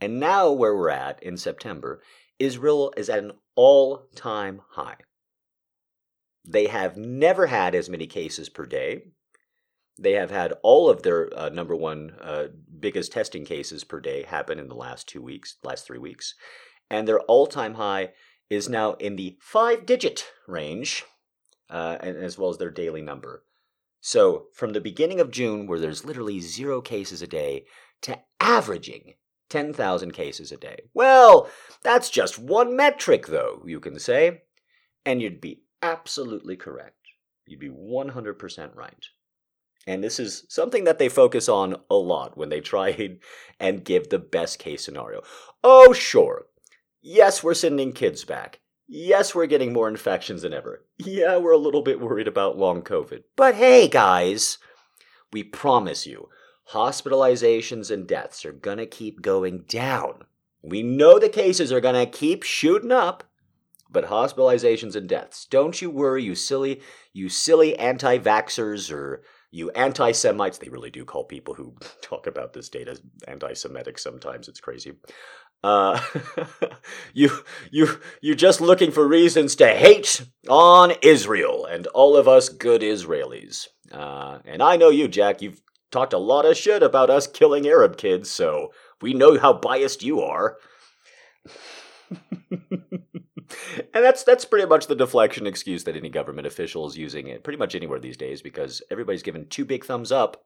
Speaker 2: And now, where we're at in September, Israel is at an all time high. They have never had as many cases per day. They have had all of their uh, number one uh, biggest testing cases per day happen in the last two weeks, last three weeks. And their all time high is now in the five digit range, uh, and as well as their daily number. So from the beginning of June, where there's literally zero cases a day, to averaging 10,000 cases a day. Well, that's just one metric, though, you can say. And you'd be absolutely correct. You'd be 100% right. And this is something that they focus on a lot when they try (laughs) and give the best case scenario. Oh, sure. Yes, we're sending kids back. Yes, we're getting more infections than ever. Yeah, we're a little bit worried about long COVID. But hey, guys, we promise you, hospitalizations and deaths are gonna keep going down. We know the cases are gonna keep shooting up, but hospitalizations and deaths, don't you worry, you silly, you silly anti vaxxers or you anti Semites. They really do call people who (laughs) talk about this data anti Semitic sometimes. It's crazy. Uh, (laughs) you you you're just looking for reasons to hate on Israel and all of us good Israelis. Uh, and I know you, Jack. You've talked a lot of shit about us killing Arab kids, so we know how biased you are. (laughs) and that's that's pretty much the deflection excuse that any government official is using it pretty much anywhere these days because everybody's given two big thumbs up,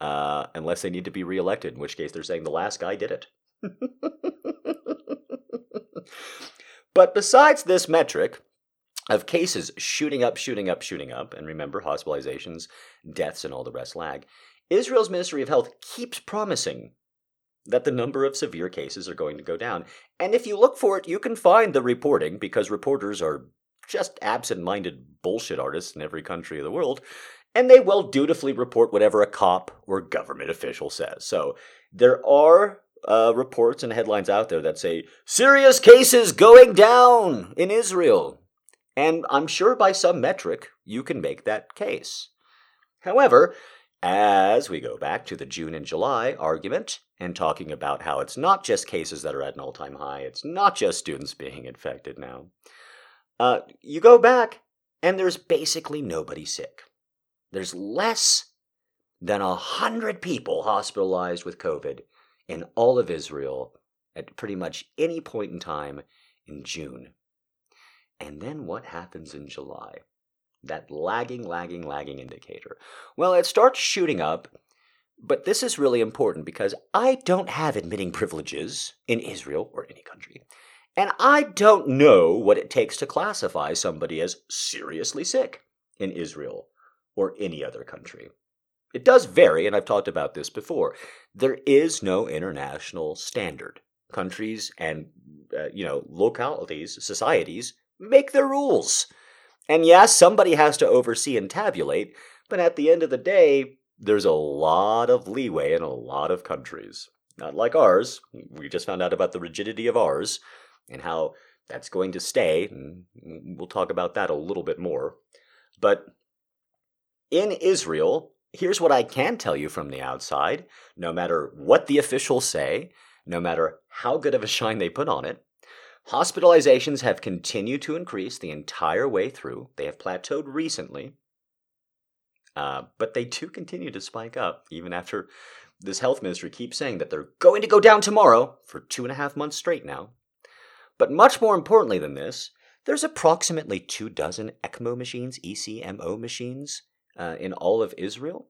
Speaker 2: uh, unless they need to be reelected, in which case they're saying the last guy did it. (laughs) but besides this metric of cases shooting up, shooting up, shooting up, and remember hospitalizations, deaths, and all the rest lag, Israel's Ministry of Health keeps promising that the number of severe cases are going to go down. And if you look for it, you can find the reporting because reporters are just absent minded bullshit artists in every country of the world, and they will dutifully report whatever a cop or government official says. So there are uh, reports and headlines out there that say serious cases going down in Israel. And I'm sure by some metric you can make that case. However, as we go back to the June and July argument and talking about how it's not just cases that are at an all time high, it's not just students being infected now, uh, you go back and there's basically nobody sick. There's less than a hundred people hospitalized with COVID in all of Israel at pretty much any point in time in June. And then what happens in July? That lagging, lagging, lagging indicator. Well, it starts shooting up, but this is really important because I don't have admitting privileges in Israel or any country. And I don't know what it takes to classify somebody as seriously sick in Israel or any other country. It does vary, and I've talked about this before. There is no international standard. Countries and uh, you know localities, societies make their rules. And yes, somebody has to oversee and tabulate, but at the end of the day, there's a lot of leeway in a lot of countries. Not like ours. We just found out about the rigidity of ours and how that's going to stay, we'll talk about that a little bit more. But in Israel, here's what I can tell you from the outside no matter what the officials say, no matter how good of a shine they put on it, hospitalizations have continued to increase the entire way through. They have plateaued recently, uh, but they do continue to spike up even after this health ministry keeps saying that they're going to go down tomorrow for two and a half months straight now. But much more importantly than this, there's approximately two dozen ECMO machines, ECMO machines, uh, in all of Israel.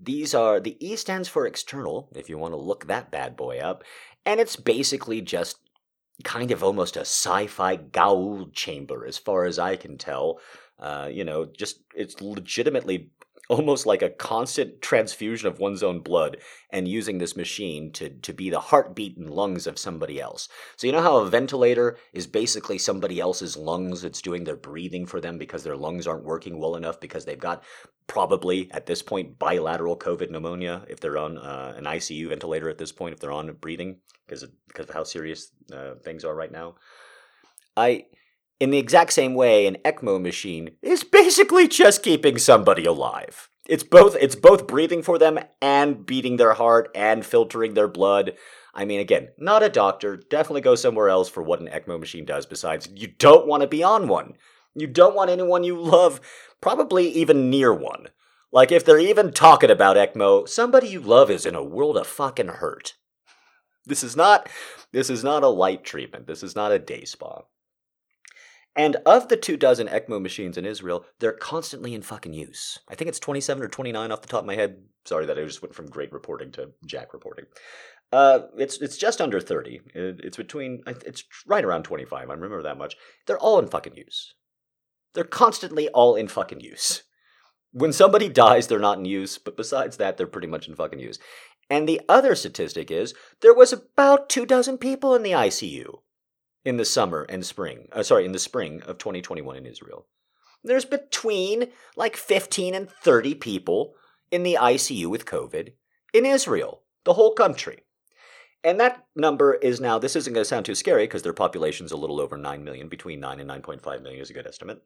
Speaker 2: These are, the E stands for external, if you want to look that bad boy up, and it's basically just kind of almost a sci fi Goa'uld chamber, as far as I can tell. Uh, you know, just it's legitimately almost like a constant transfusion of one's own blood and using this machine to, to be the heartbeat and lungs of somebody else. So, you know how a ventilator is basically somebody else's lungs? It's doing their breathing for them because their lungs aren't working well enough because they've got probably at this point bilateral COVID pneumonia if they're on uh, an ICU ventilator at this point, if they're on breathing because of, because of how serious uh, things are right now. I in the exact same way, an ECMO machine is basically just keeping somebody alive. It's both it's both breathing for them and beating their heart and filtering their blood. I mean, again, not a doctor. Definitely go somewhere else for what an ECMO machine does. Besides, you don't want to be on one. You don't want anyone you love, probably even near one. Like if they're even talking about ECMO, somebody you love is in a world of fucking hurt. This is not this is not a light treatment. This is not a day spa. And of the two dozen ECMO machines in Israel, they're constantly in fucking use. I think it's 27 or 29 off the top of my head. Sorry that I just went from great reporting to Jack reporting. Uh, it's it's just under 30. It, it's between, it's right around 25. I remember that much. They're all in fucking use. They're constantly all in fucking use. When somebody dies, they're not in use, but besides that, they're pretty much in fucking use. And the other statistic is there was about two dozen people in the ICU in the summer and spring. Uh, sorry, in the spring of 2021 in Israel. There's between like 15 and 30 people in the ICU with COVID in Israel, the whole country. And that number is now, this isn't going to sound too scary because their population's a little over 9 million, between 9 and 9.5 million is a good estimate.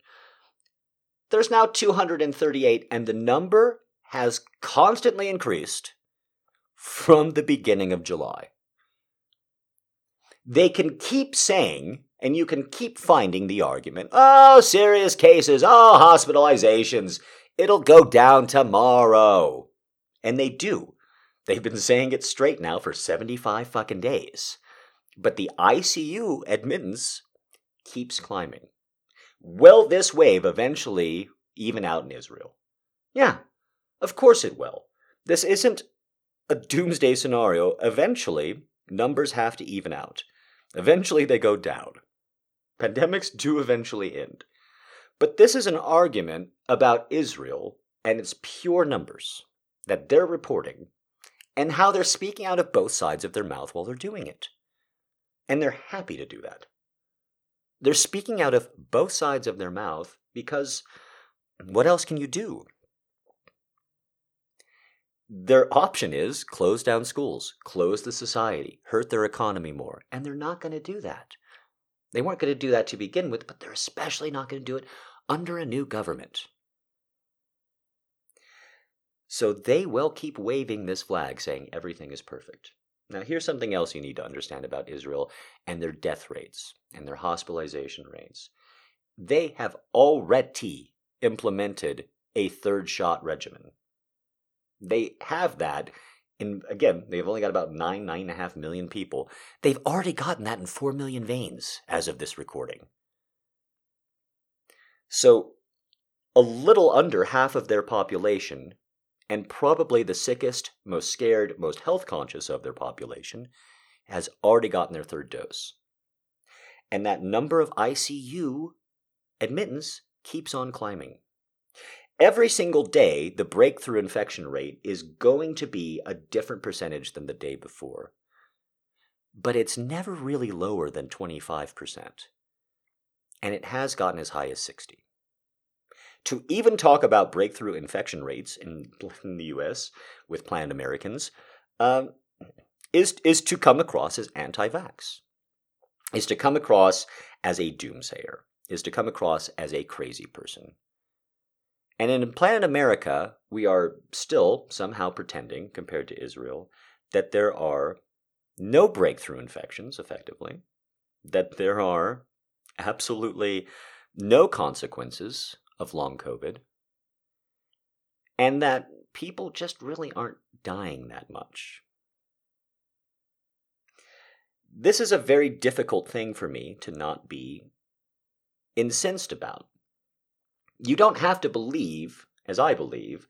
Speaker 2: There's now 238, and the number has constantly increased from the beginning of July. They can keep saying, and you can keep finding the argument oh, serious cases, oh, hospitalizations, it'll go down tomorrow. And they do. They've been saying it straight now for 75 fucking days. But the ICU admittance keeps climbing. Will this wave eventually even out in Israel? Yeah, of course it will. This isn't a doomsday scenario. Eventually, numbers have to even out. Eventually, they go down. Pandemics do eventually end. But this is an argument about Israel and its pure numbers that they're reporting and how they're speaking out of both sides of their mouth while they're doing it. And they're happy to do that. They're speaking out of both sides of their mouth because what else can you do? Their option is close down schools, close the society, hurt their economy more, and they're not going to do that. They weren't going to do that to begin with, but they're especially not going to do it under a new government. So they will keep waving this flag saying everything is perfect. Now, here's something else you need to understand about Israel and their death rates and their hospitalization rates. They have already implemented a third shot regimen. They have that in, again, they've only got about nine, nine and a half million people. They've already gotten that in four million veins as of this recording. So, a little under half of their population and probably the sickest, most scared, most health conscious of their population, has already gotten their third dose. And that number of ICU admittance keeps on climbing. Every single day, the breakthrough infection rate is going to be a different percentage than the day before. But it's never really lower than 25%. And it has gotten as high as 60 to even talk about breakthrough infection rates in, (laughs) in the US with Planned Americans um, is, is to come across as anti vax, is to come across as a doomsayer, is to come across as a crazy person. And in Planet America, we are still somehow pretending, compared to Israel, that there are no breakthrough infections, effectively, that there are absolutely no consequences of long COVID, and that people just really aren't dying that much. This is a very difficult thing for me to not be incensed about. You don't have to believe, as I believe,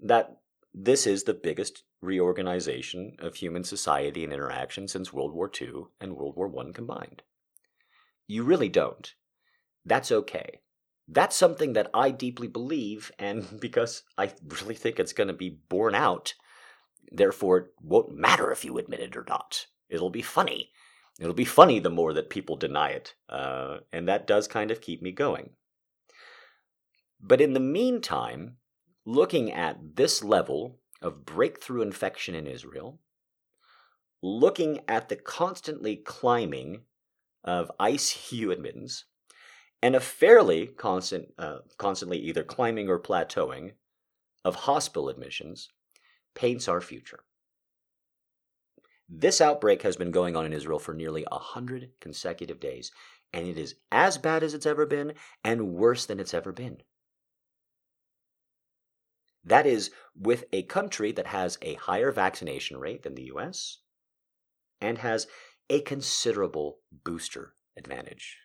Speaker 2: that this is the biggest reorganization of human society and interaction since World War II and World War I combined. You really don't. That's okay that's something that I deeply believe, and (laughs) because I really think it's going to be borne out, therefore it won't matter if you admit it or not. It'll be funny. It'll be funny the more that people deny it, uh, and that does kind of keep me going. But in the meantime, looking at this level of breakthrough infection in Israel, looking at the constantly climbing of ICU (laughs) admittance, and a fairly constant, uh, constantly either climbing or plateauing of hospital admissions paints our future. This outbreak has been going on in Israel for nearly 100 consecutive days, and it is as bad as it's ever been and worse than it's ever been. That is, with a country that has a higher vaccination rate than the US and has a considerable booster advantage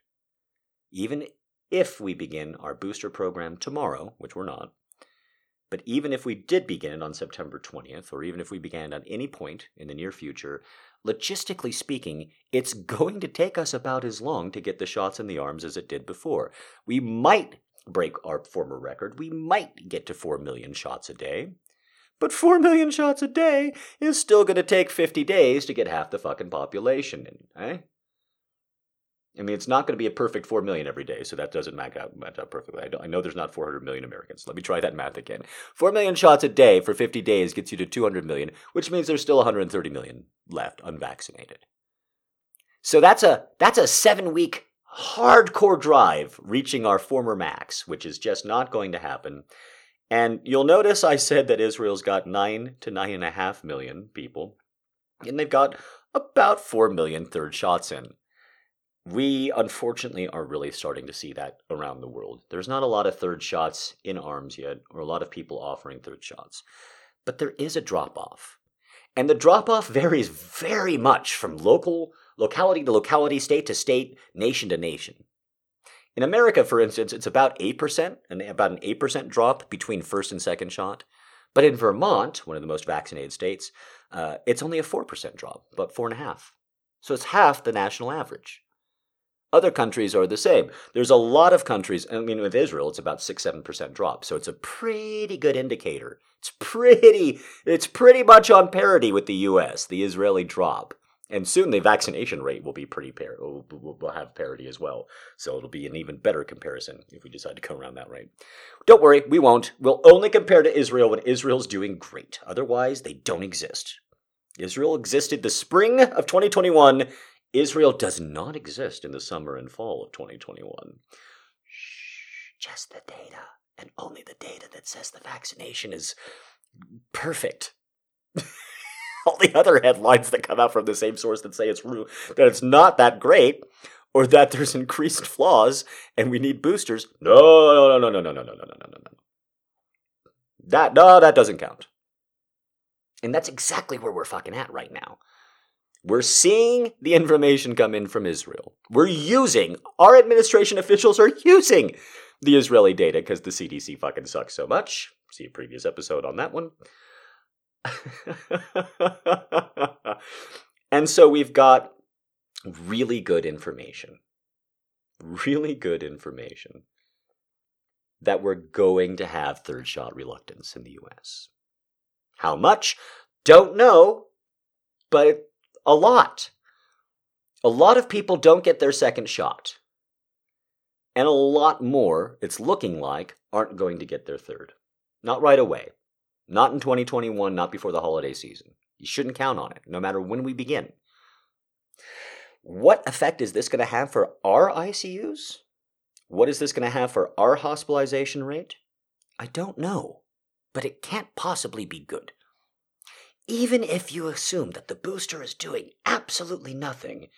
Speaker 2: even if we begin our booster program tomorrow, which we're not, but even if we did begin it on September 20th, or even if we began at any point in the near future, logistically speaking, it's (laughs) going to take us about as long to get the shots in the arms as it did before. We might break our former record. We might get to 4 million shots a day. But 4 million shots a day is still going to take 50 days to get half the fucking population in, eh? I mean, it's not going to be a perfect 4 million every day, so that doesn't match out, match out perfectly. I, I know there's not 400 million Americans. Let me try that math again. 4 million shots a day for 50 days gets you to 200 million, which means there's still 130 million left unvaccinated. So that's a that's a 7-week hardcore drive reaching our former max, which is just not going to happen. And you'll notice I said that Israel's got nine to nine and a half million people, and they've got about four million third shots in. We unfortunately are really starting to see that around the world. There's not a lot of third shots in arms yet, or a lot of people offering third shots, but there is a drop off. And the drop off varies very much from local locality to locality, state to state, nation to nation. In America, for instance, it's about 8%, and about an 8% drop between first and second shot. But in Vermont, one of the most vaccinated states, uh, it's only a 4% drop, about 4.5. So it's half the national average. Other countries are the same. There's a lot of countries, I mean, with Israel, it's about 6 7% drop. So it's a pretty good indicator. It's pretty, it's pretty much on parity with the US, the Israeli drop. And soon the vaccination rate will be pretty par- will, have parity as well. So it'll be an even better comparison if we decide to come around that rate. Don't worry, we won't. We'll only compare to Israel when Israel's doing great. Otherwise, they don't exist. Israel existed the spring of 2021. Israel does not exist in the summer and fall of 2021. Shh, just the data, and only the data that says the vaccination is perfect. (laughs) all the other headlines that come out from the same source that say it's that it's not that great or that there's increased flaws and we need boosters. No, no, no, no, no, no, no, no, no, no, no, no. That no, that doesn't count. And that's exactly where we're fucking at right now. We're seeing the information come in from Israel. We're using, our administration officials are using the Israeli data because the CDC fucking sucks so much. See a previous episode on that one. (laughs) and so we've got really good information. Really good information that we're going to have third shot reluctance in the US. How much? Don't know, but a lot. A lot of people don't get their second shot. And a lot more, it's looking like, aren't going to get their third. Not right away. Not in 2021, not before the holiday season. You shouldn't count on it, no matter when we begin. What effect is this going to have for our ICUs? What is this going to have for our hospitalization rate? I don't know, but it can't possibly be good. Even if you assume that the booster is doing absolutely nothing,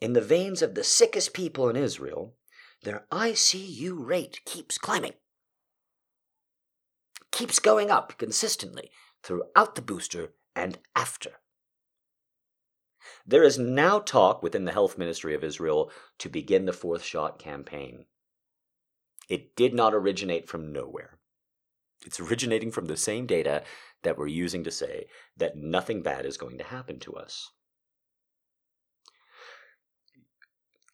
Speaker 2: in the veins of the sickest people in Israel, their ICU rate keeps climbing keeps going up consistently throughout the booster and after. There is now talk within the Health Ministry of Israel to begin the fourth shot campaign. It did not originate from nowhere. It's originating from the same data that we're using to say that nothing bad is going to happen to us.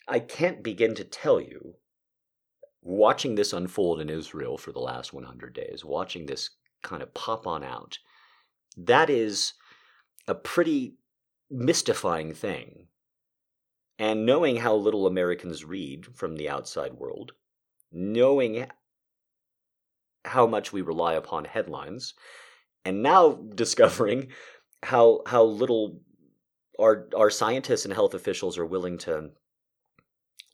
Speaker 2: I can't begin to tell you watching this unfold in Israel for the last 100 days, watching this kind of pop on out, that is a pretty mystifying thing. And knowing how little Americans read from the outside world, knowing how much we rely upon headlines, and now (laughs) discovering how how little our our scientists and health officials are willing to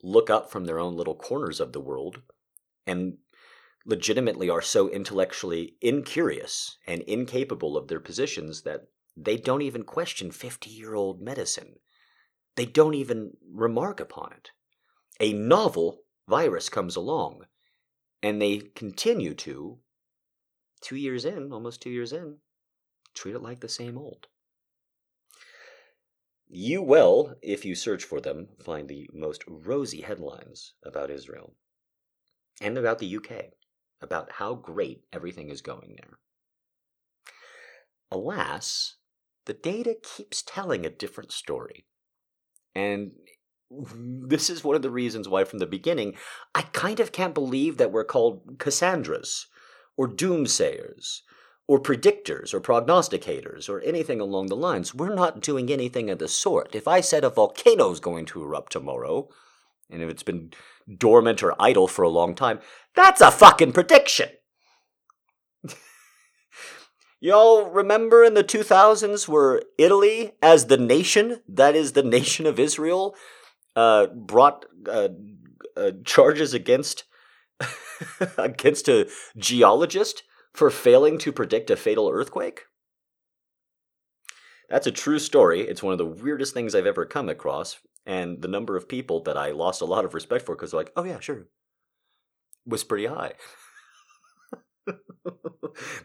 Speaker 2: look up from their own little corners of the world and legitimately are so intellectually incurious and incapable of their positions that they don't even question 50 year old medicine. They don't even remark upon it. A novel virus comes along, and they continue to, two years in, almost two years in, treat it like the same old. You will, if you search for them, find the most rosy headlines about Israel and about the UK, about how great everything is going there. Alas, the data keeps telling a different story. And (laughs) this is one of the reasons why, from the beginning, I kind of can't believe that we're called Cassandras or doomsayers or predictors or prognosticators or anything along the lines. We're not doing anything of the sort. If I said a volcano's going to erupt tomorrow, and if it's been dormant or idle for a long time, that's a fucking prediction. (laughs) Y'all remember in the 2000s where Italy, as the nation, that is the nation of Israel, uh, brought uh, uh, charges against (laughs) against a geologist for failing to predict a fatal earthquake? That's a true story. It's one of the weirdest things I've ever come across, and the number of people that I lost a lot of respect for because they're like, "Oh yeah, sure," was pretty high. (laughs)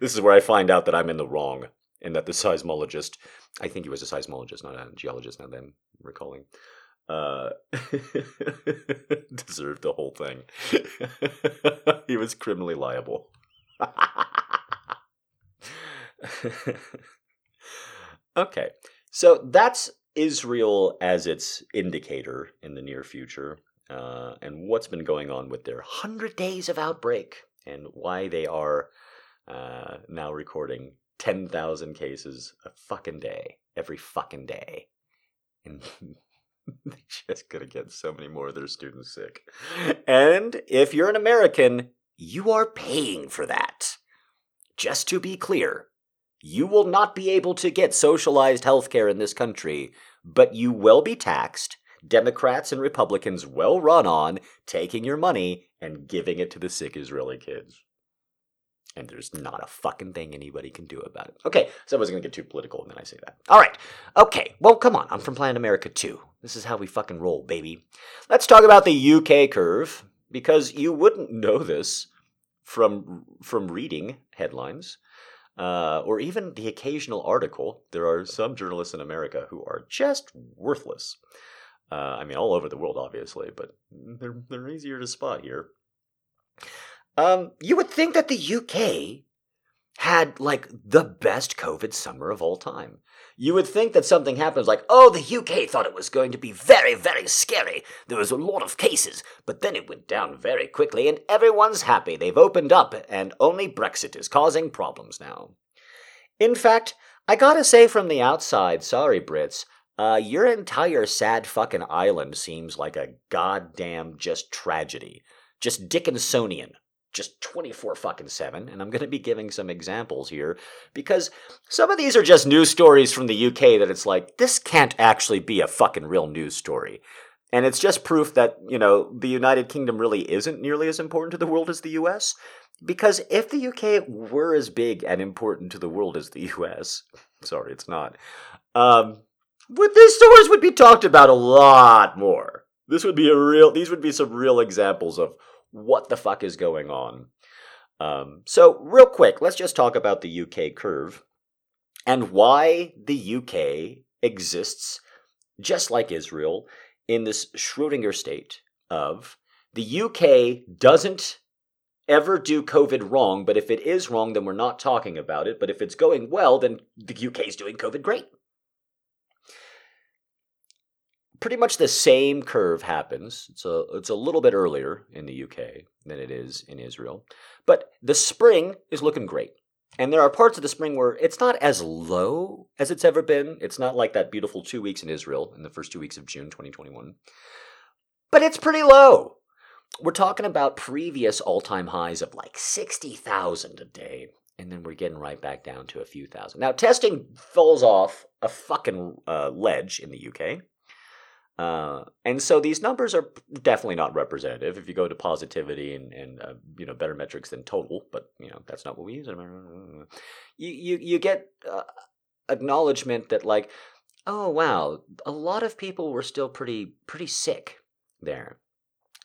Speaker 2: this is where I find out that I'm in the wrong, and that the seismologist, I think he was a seismologist, not a geologist. Now that I'm recalling, uh, (laughs) deserved the whole thing. (laughs) he was criminally liable. (laughs) okay, so that's Israel as its indicator in the near future, uh, and what's been going on with their 100 days of outbreak, and why they are uh, now recording 10,000 cases a fucking day, every fucking day. And (laughs) they're just going to get so many more of their students sick. And if you're an American, you are paying for that. Just to be clear, you will not be able to get socialized health care in this country, but you will be taxed. Democrats and Republicans will run on taking your money and giving it to the sick Israeli kids. And there's not a fucking thing anybody can do about it. Okay, so I wasn't gonna get too political and then I say that. All right, okay, well, come on, I'm from Planet America too. This is how we fucking roll, baby. Let's talk about the UK curve, because you wouldn't know this from, from reading headlines uh, or even the occasional article. There are some journalists in America who are just worthless. Uh, I mean, all over the world, obviously, but they're they're easier to spot here. Um, you would think that the UK had like the best COVID summer of all time. You would think that something happens like, oh, the UK thought it was going to be very, very scary. There was a lot of cases, but then it went down very quickly, and everyone's happy. They've opened up, and only Brexit is causing problems now. In fact, I gotta say from the outside, sorry, Brits, uh, your entire sad fucking island seems like a goddamn just tragedy. Just Dickinsonian just 24 fucking 7 and i'm going to be giving some examples here because some of these are just news stories from the uk that it's like this can't actually be a fucking real news story. And it's just proof that you know the united kingdom really isn't nearly as important to the world as the us because if the uk were as big and important to the world as the us (laughs) sorry it's not um but these stories would be talked about a lot more. This would be a real these would be some real examples of what the fuck is going on. Um, so, real quick, let's just talk about the UK curve and why the UK exists, just like Israel, in this Schrodinger state of the UK doesn't ever do COVID wrong, but if it is wrong, then we're not talking about it. But if it's going well, then the UK is doing COVID great pretty much the same curve happens. It's a, it's a little bit earlier in the UK than it is in Israel. But the spring is looking great. And there are parts of the spring where it's not as low as it's ever been. It's not like that beautiful two weeks in Israel in the first two weeks of June 2021. But it's pretty low. We're talking about previous all time highs of like 60,000 a day. And then we're getting right back down to a few thousand. Now, testing falls off a fucking uh, ledge in the UK. Uh, and so these numbers are definitely not representative. If you go to positivity and, and uh, you know better metrics than total, but you know that's not what we use. You you you get uh, acknowledgement that like, oh wow, a lot of people were still pretty pretty sick there.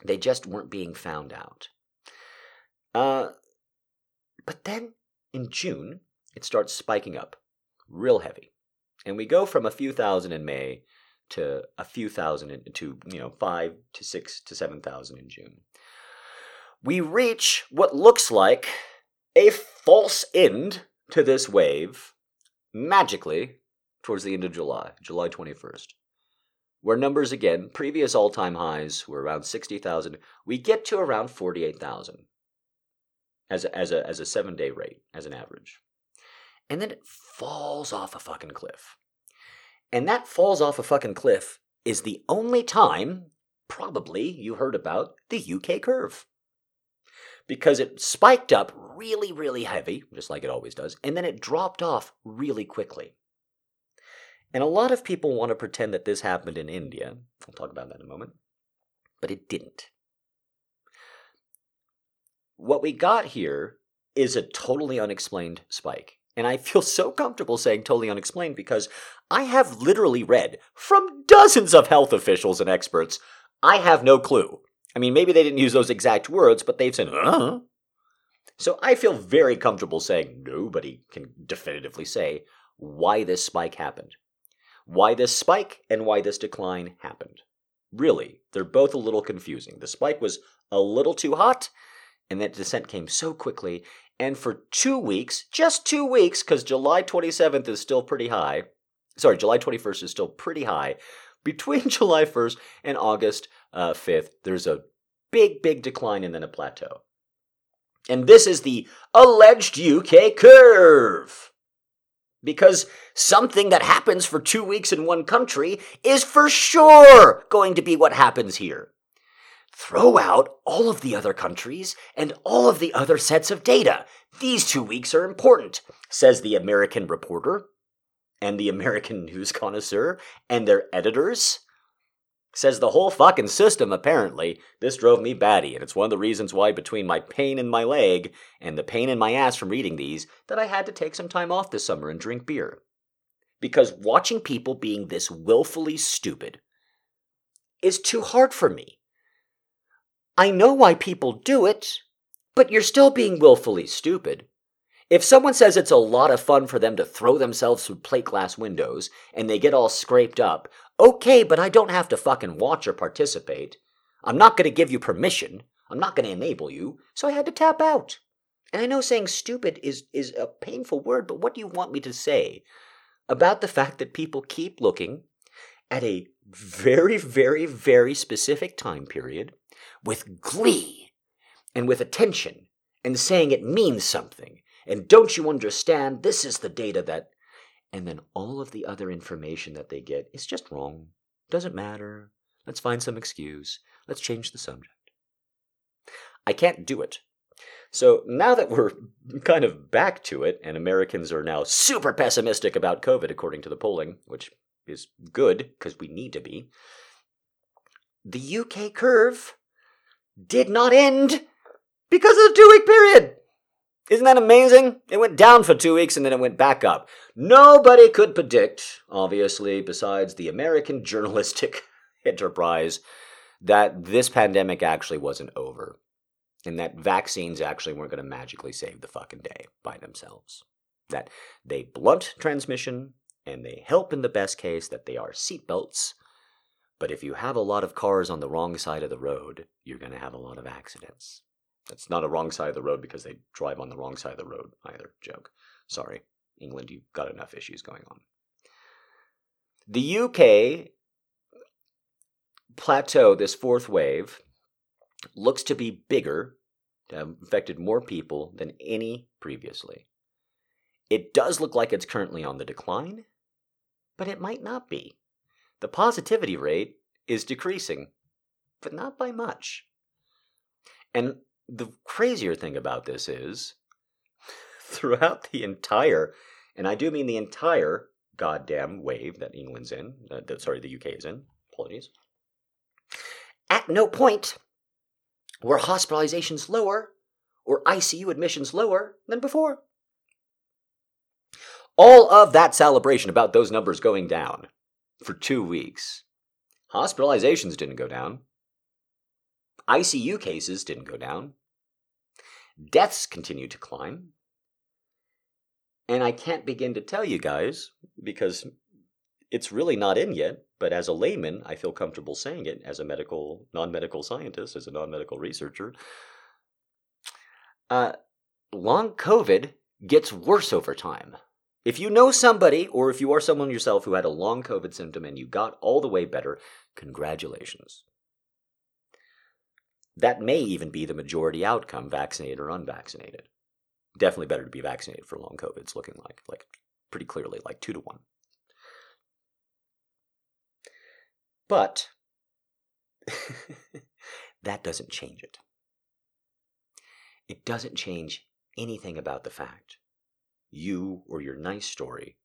Speaker 2: They just weren't being found out. Uh, but then in June, it starts spiking up, real heavy, and we go from a few thousand in May to a few thousand in, to you know five to six to seven thousand in June. We reach what looks like a false end to this wave magically towards the end of July, July 21st. where numbers again, previous all time highs were around 60,000, we get to around 48,000 as a, as, a, as a seven day rate, as an average. And then it falls off a fucking cliff. And that falls off a fucking cliff is the only time, probably, you heard about the UK curve. Because it spiked up really, really heavy, just like it always does, and then it dropped off really quickly. And a lot of people want to pretend that this happened in India. I'll talk about that in a moment. But it didn't. What we got here is a totally unexplained spike. And I feel so comfortable saying totally unexplained because I have literally read from dozens of health officials and experts. I have no clue. I mean, maybe they didn't use those exact words, but they've said, uh. So I feel very comfortable saying nobody can definitively say why this spike happened why this spike and why this decline happened. Really, they're both a little confusing. The spike was a little too hot, and that descent came so quickly. And for two weeks, just two weeks, because July 27th is still pretty high. Sorry, July 21st is still pretty high. (laughs) Between July 1st and August uh, 5th, there's a big, big decline and then a plateau. And this is the alleged UK curve. Because something that happens for two weeks in one country is for sure going to be what happens here. Throw out all of the other countries and all of the other sets of data. These two weeks are important, says the American reporter and the American (laughs) news connoisseur and their editors. Says the whole fucking system, apparently. This drove me batty, and it's one of the reasons why, between my pain in my leg and the pain in my ass from reading these, that I had to take some time off this summer and drink beer. Because watching people being this willfully stupid is too hard for me. I know why people do it, but you're still being willfully stupid. If someone says it's a lot of fun for them to throw themselves through plate glass windows and they get all scraped up, okay, but I don't have to fucking watch or participate. I'm not going to give you permission. I'm not going to enable you, so I had to tap out. And I know saying stupid is, is a painful word, but what do you want me to say about the fact that people keep looking at a very, very, very specific time period with glee and with attention and saying it means something and don't you understand? This is the data that. And then all of the other information that they get is just wrong. Doesn't matter. Let's find some excuse. Let's change the subject. I can't do it. So now that we're (laughs) kind of back to it, and Americans are now super pessimistic about COVID, according to the polling, which is good because we need to be, the UK curve did not end because of the two week period. Isn't that amazing? It went down for two weeks and then it went back up. Nobody could predict, obviously, besides the American (laughs) journalistic enterprise, that this pandemic actually wasn't over and that vaccines actually weren't going to magically save the fucking day by themselves. That they blunt transmission and they help in the best case that they are seatbelts. But if you have a lot of cars on the wrong side of the road, you're going to have a lot of accidents. That's not a wrong side of the road because they drive on the wrong side of the road either. Joke. Sorry. England, you've got enough issues going on. The UK plateau, this fourth wave, looks to be bigger, to have infected more people than any previously. It does look like it's currently on the decline, but it might not be. The positivity rate is decreasing, but not by much. And the crazier thing about this is (laughs) throughout the entire, and I do mean the entire goddamn wave that England's in, uh, that, sorry, the UK is in, apologies, at no point were hospitalizations lower or ICU admissions lower than before. All of that celebration about those numbers going down for two weeks, hospitalizations didn't go down. ICU cases didn't go down. Deaths continue to climb. And I can't begin to tell you guys because it's really not in yet, but as a layman, I feel comfortable saying it as a medical, non medical scientist, as a non medical researcher. Uh, long COVID gets worse over time. If you know somebody, or if you are someone yourself who had a long COVID symptom and you got all the way better, congratulations. That may even be the majority outcome, vaccinated or unvaccinated. Definitely better to be vaccinated for long COVID, it's looking like, like pretty clearly, like two to one. But (laughs) that doesn't change it. It doesn't change anything about the fact, you or your nice story,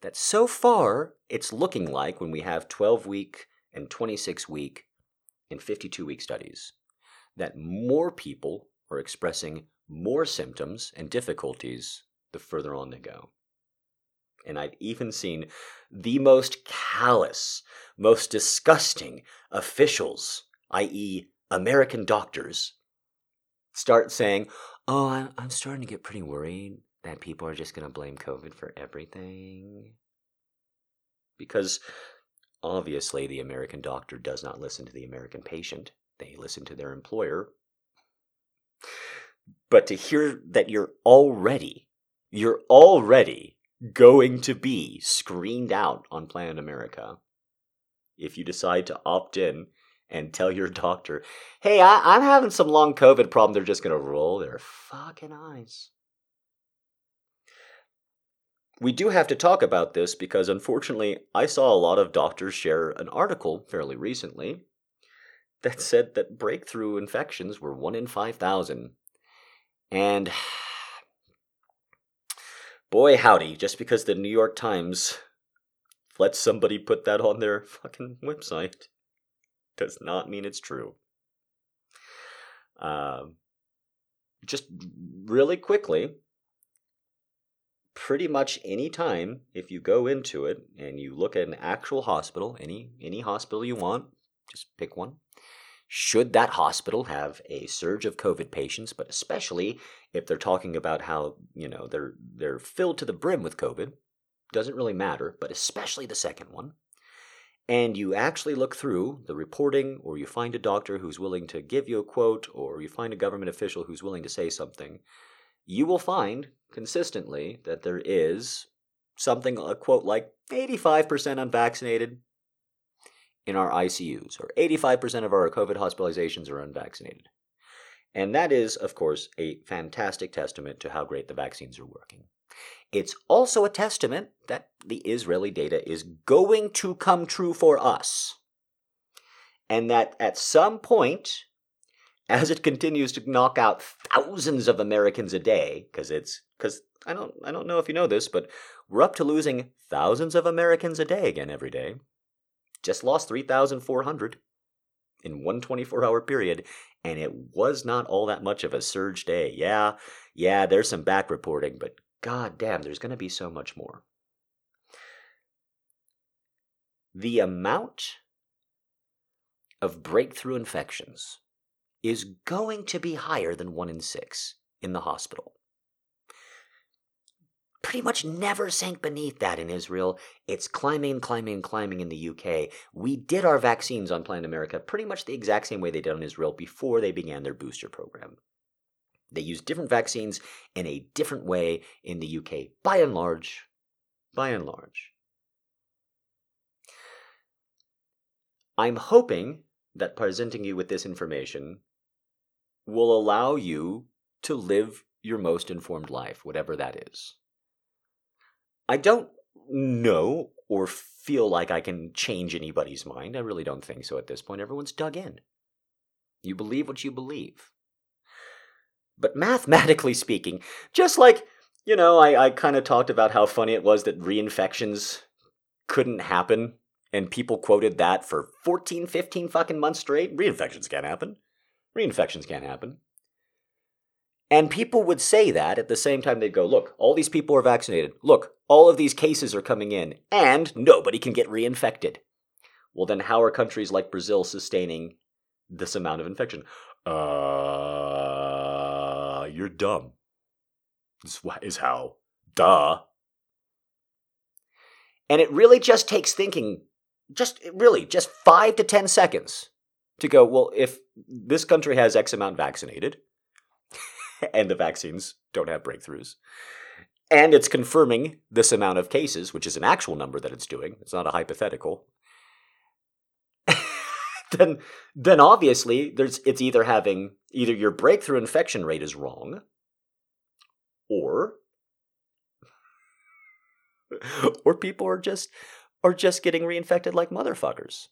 Speaker 2: that so far it's looking like when we have 12 week and 26 week and 52 week studies, that more people are expressing more symptoms and difficulties the further on they go. And I've even seen the most callous, most disgusting officials, i.e., American doctors, start saying, Oh, I'm, I'm starting to get pretty worried that people are just going to blame COVID for everything. Because obviously, the American doctor does not listen to the American patient, they listen to their employer. But to hear that you're already, you're already going to be screened out on Planet America if you decide to opt in and tell your doctor, hey, I, am having some long COVID problem, they're just going to roll their fucking eyes. We do have to talk about this because unfortunately, I saw a lot of doctors share an article fairly recently that said that breakthrough infections were 1 in 5,000. And (sighs) boy, howdy, just because the New York Times lets somebody put that on their fucking website does not mean it's true. Um, just really quickly, pretty much any time if you go into it and you look at an actual hospital, any any hospital you want, just pick one. Should that hospital have a surge of COVID patients, but especially if they're talking about how, you know, they're they're filled to the brim with COVID, doesn't really matter, but especially the second one and you actually look through the reporting, or you find a doctor who's willing to give you a quote, or you find a government official who's willing to say something, you will find consistently that there is something, a quote like 85% unvaccinated in our ICUs, or 85% of our COVID hospitalizations are unvaccinated. And that is, of course, a fantastic testament to how great the vaccines are working. It's also a testament that the Israeli data is going to come true for us. And that at some point, as it continues to knock out thousands of Americans a day, because it's because I don't I don't know if you know this, but we're up to losing thousands of Americans a day again every day. Just lost 3,400 in one 24 hour period, and it was not all that much of a surge day. Yeah, yeah, there's some back reporting, but God damn, there's going to be so much more. The amount of breakthrough infections is going to be higher than one in six in the hospital. Pretty much never sank beneath that in Israel. It's climbing, climbing, climbing in the UK. We did our vaccines on Planet America pretty much the exact same way they did on Israel before they began their booster program. They use different vaccines in a different way in the UK, by and large. By and large. I'm hoping that presenting you with this information will allow you to live your most informed life, whatever that is. I don't know or feel like I can change anybody's mind. I really don't think so at this point. Everyone's dug in. You believe what you believe. But mathematically speaking, just like, you know, I, I kind of talked about how funny it was that reinfections couldn't happen, and people quoted that for 14, 15 fucking months straight. Reinfections can't happen. Reinfections can't happen. And people would say that at the same time they'd go, look, all these people are vaccinated. Look, all of these cases are coming in, and nobody can get reinfected. Well, then how are countries like Brazil sustaining this amount of infection? Uh, you're dumb. This is how. Duh. And it really just takes thinking, just really, just five to 10 seconds to go, well, if this country has X amount vaccinated, (laughs) and the vaccines don't have breakthroughs, and it's confirming this amount of cases, which is an actual number that it's doing. It's not a hypothetical. (laughs) then, then obviously, there's it's either having either your breakthrough infection rate is wrong, or (laughs) or people are just are just getting reinfected like motherfuckers.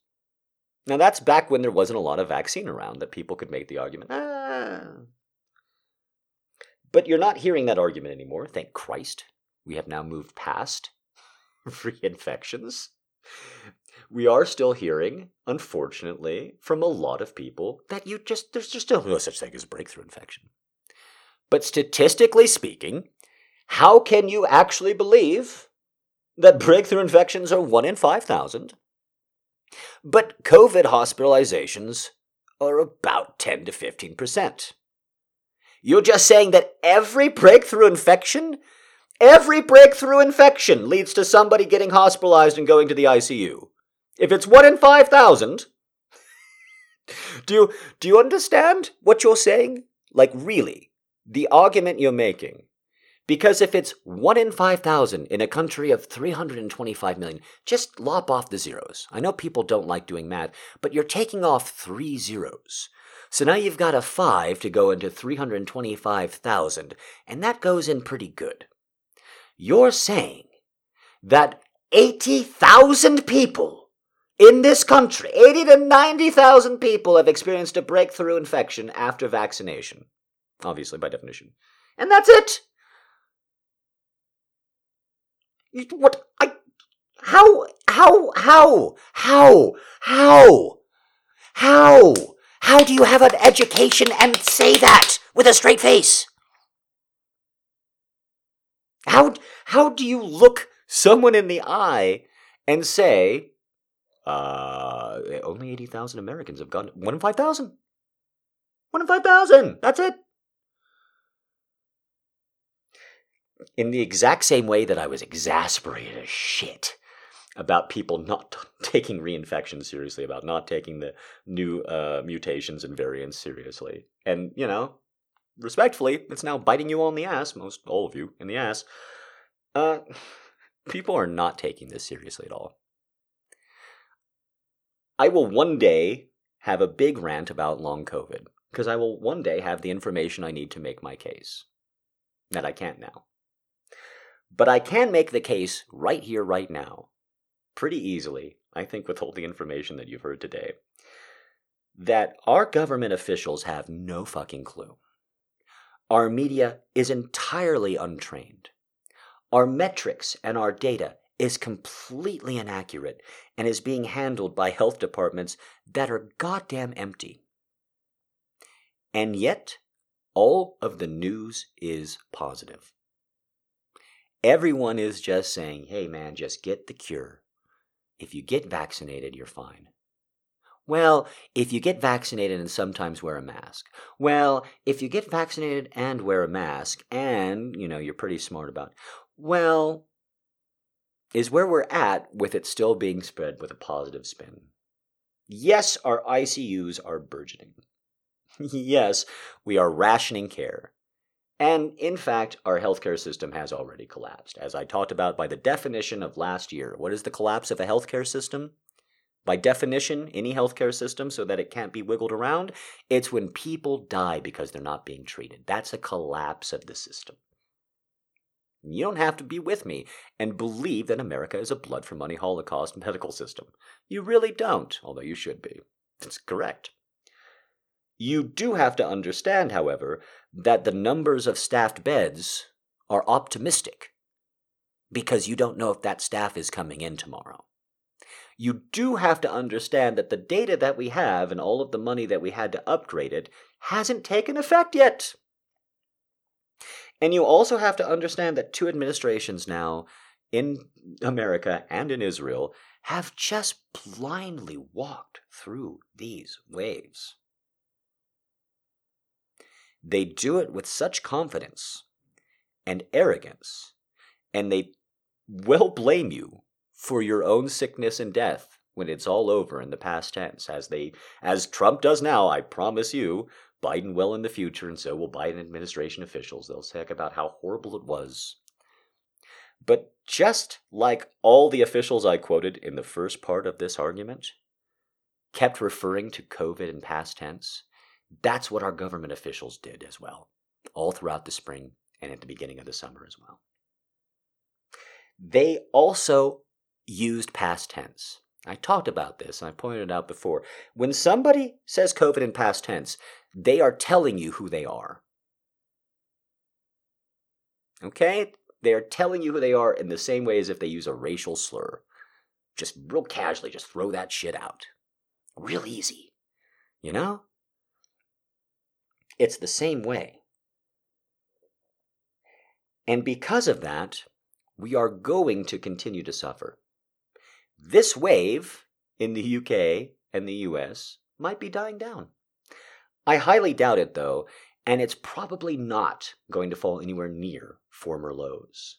Speaker 2: Now that's back when there wasn't a lot of vaccine around that people could make the argument. Ah. But you're not hearing that argument anymore, thank Christ. We have now moved past (laughs) reinfections. We are still hearing, unfortunately, from a lot of people that you just there's just no such thing as breakthrough infection. But statistically speaking, how can you actually believe that breakthrough infections are 1 in 5,000, but COVID hospitalizations are about 10 to 15%. You're just saying that every breakthrough infection, every breakthrough infection leads to somebody getting hospitalized and going to the ICU. If it's 1 in 5,000, (laughs) do you, do you understand what you're saying? Like, really, the argument you're making because if it's 1 in 5,000 in a country of 325 million, just lop off the zeros. I know people don't like doing math, but you're taking off three zeros. So now you've got a 5 to go into 325,000, and that goes in pretty good. You're saying that 80,000 people in this country, 80 to 90,000 people have experienced a breakthrough infection after vaccination. Obviously, by definition. And that's it. What? I. How? How? How? How? How? How? How do you have an education and say that with a straight face? How, how do you look someone in the eye and say, uh, only 80,000 Americans have gone, one in 5,000? One in 5,000! That's it! In the exact same way that I was exasperated as shit about people not (laughs) taking reinfection seriously, about not taking the new uh, mutations and variants seriously. And, you know, respectfully, it's now biting you all in the ass, most all of you in the ass. Uh, (sighs) people are not taking this seriously at all. I will one day have a big rant about long COVID, because I will one day have the information I need to make my case. That I can't now. But I can make the case right here, right now, pretty easily, I think, with all the information that you've heard today, that our government officials have no fucking clue. Our media is entirely untrained. Our metrics and our data is completely inaccurate and is being handled by health departments that are goddamn empty. And yet, all of the news is positive. Everyone is just saying, hey man, just get the cure. If you get vaccinated, you're fine. Well, if you get vaccinated and sometimes wear a mask. Well, if you get vaccinated and wear a mask and, you know, you're pretty smart about, well, is where we're at with it still being spread with a positive spin. Yes, our ICUs are burgeoning. (laughs) yes, we are rationing care. And in fact, our healthcare system has already collapsed. As I talked about by the definition of last year, what is the collapse of a healthcare system? By definition, any healthcare system, so that it can't be wiggled around, it's when people die because they're not being treated. That's a collapse of the system. You don't have to be with me and believe that America is a blood for money Holocaust medical system. You really don't, although you should be. It's correct. You do have to understand, however, that the numbers of staffed beds are optimistic because you don't know if that staff is coming in tomorrow. You do have to understand that the data that we have and all of the money that we had to upgrade it hasn't taken effect yet. And you also have to understand that two administrations now in America and in Israel have just blindly walked through these waves. They do it with such confidence and arrogance, and they will blame you for your own sickness and death when it's all over in the past tense, as they as Trump does now, I promise you, Biden will in the future, and so will Biden administration officials. They'll talk about how horrible it was But just like all the officials I quoted in the first part of this argument kept referring to COVID in past tense, that's what our government officials did as well, all throughout the spring and at the beginning of the summer as well. They also used past tense. I talked about this and I pointed it out before. When somebody says COVID in past tense, they are telling you who they are. Okay? They are telling you who they are in the same way as if they use a racial slur. Just real casually, just throw that shit out. Real easy. You know? It's the same way. And because of that, we are going to continue to suffer. This wave in the UK and the US might be dying down. I highly doubt it, though, and it's probably not going to fall anywhere near former lows.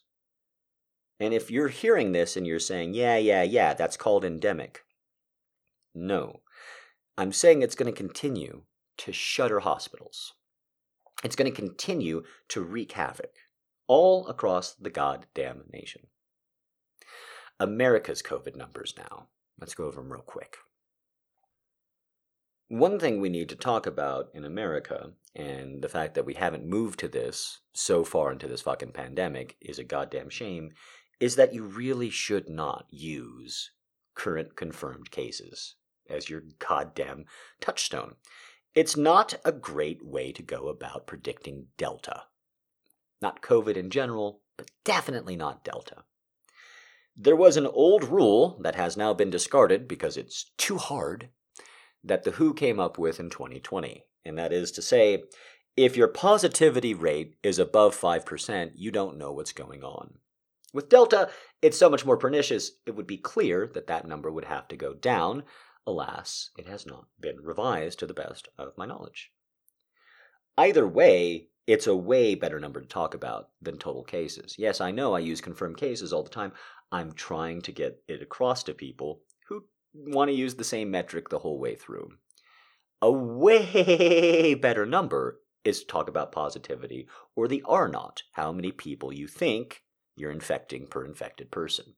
Speaker 2: And if you're hearing this and you're saying, yeah, yeah, yeah, that's called endemic, no. I'm saying it's going to continue to shutter hospitals. It's going to continue to wreak havoc all across the goddamn nation. America's COVID numbers now. Let's go over them real quick. One thing we need to talk about in America, and the fact that we haven't moved to this so far into this fucking pandemic is a goddamn shame, is that you really should not use current confirmed cases as your goddamn touchstone. It's not a great way to go about predicting Delta. Not COVID in general, but definitely not Delta. There was an old rule that has now been discarded because it's too hard that the WHO came up with in 2020. And that is to say, if your positivity rate is above 5%, you don't know what's going on. With Delta, it's so much more pernicious, it would be clear that that number would have to go down. Alas, it has not been revised to the best of my knowledge. Either way, it's a way better number to talk about than total cases. Yes, I know I use confirmed cases all the time. I'm trying to get it across to people who want to use the same metric the whole way through. A way (laughs) better number is to talk about positivity or the R naught, how many people you think you're infecting per infected person.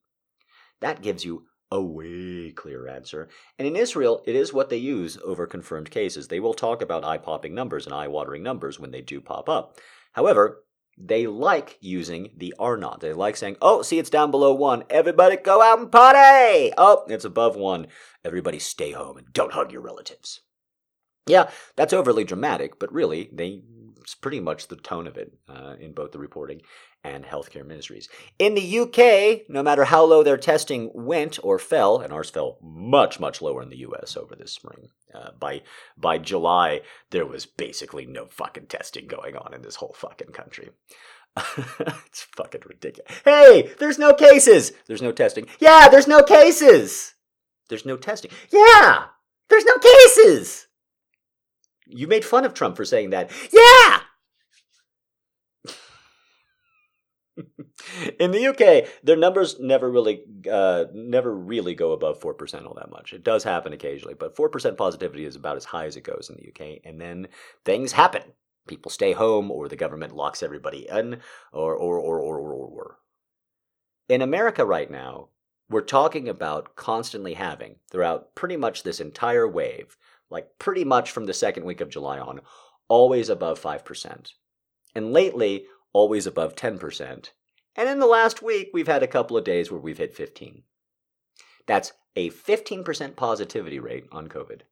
Speaker 2: That gives you a way clearer answer. And in Israel, it is what they use over confirmed cases. They will talk about eye popping numbers and eye watering numbers when they do pop up. However, they like using the R naught. They like saying, oh, see, it's down below one. Everybody go out and party. Oh, it's above one. Everybody stay home and don't hug your relatives. Yeah, that's overly dramatic, but really, they it's pretty much the tone of it uh, in both the reporting and healthcare ministries. In the UK, no matter how low their testing went or fell, and ours fell much, much lower in the US over this spring. Uh, by by July, there was basically no fucking testing going on in this whole fucking country. (laughs) it's fucking ridiculous. Hey, there's no cases. There's no testing. Yeah, there's no cases. There's no testing. Yeah, there's no cases. You made fun of Trump for saying that. Yeah! (laughs) in the UK, their numbers never really, uh, never really go above four percent all that much. It does happen occasionally, but four percent positivity is about as high as it goes in the UK. And then things happen. People stay home, or the government locks everybody in, or or or or or. or. In America right now, we're talking about constantly having throughout pretty much this entire wave like pretty much from the second week of July on, always above 5%. And lately, always above 10%. And in the last week, we've had a couple of days where we've hit 15. That's a 15% positivity rate on COVID.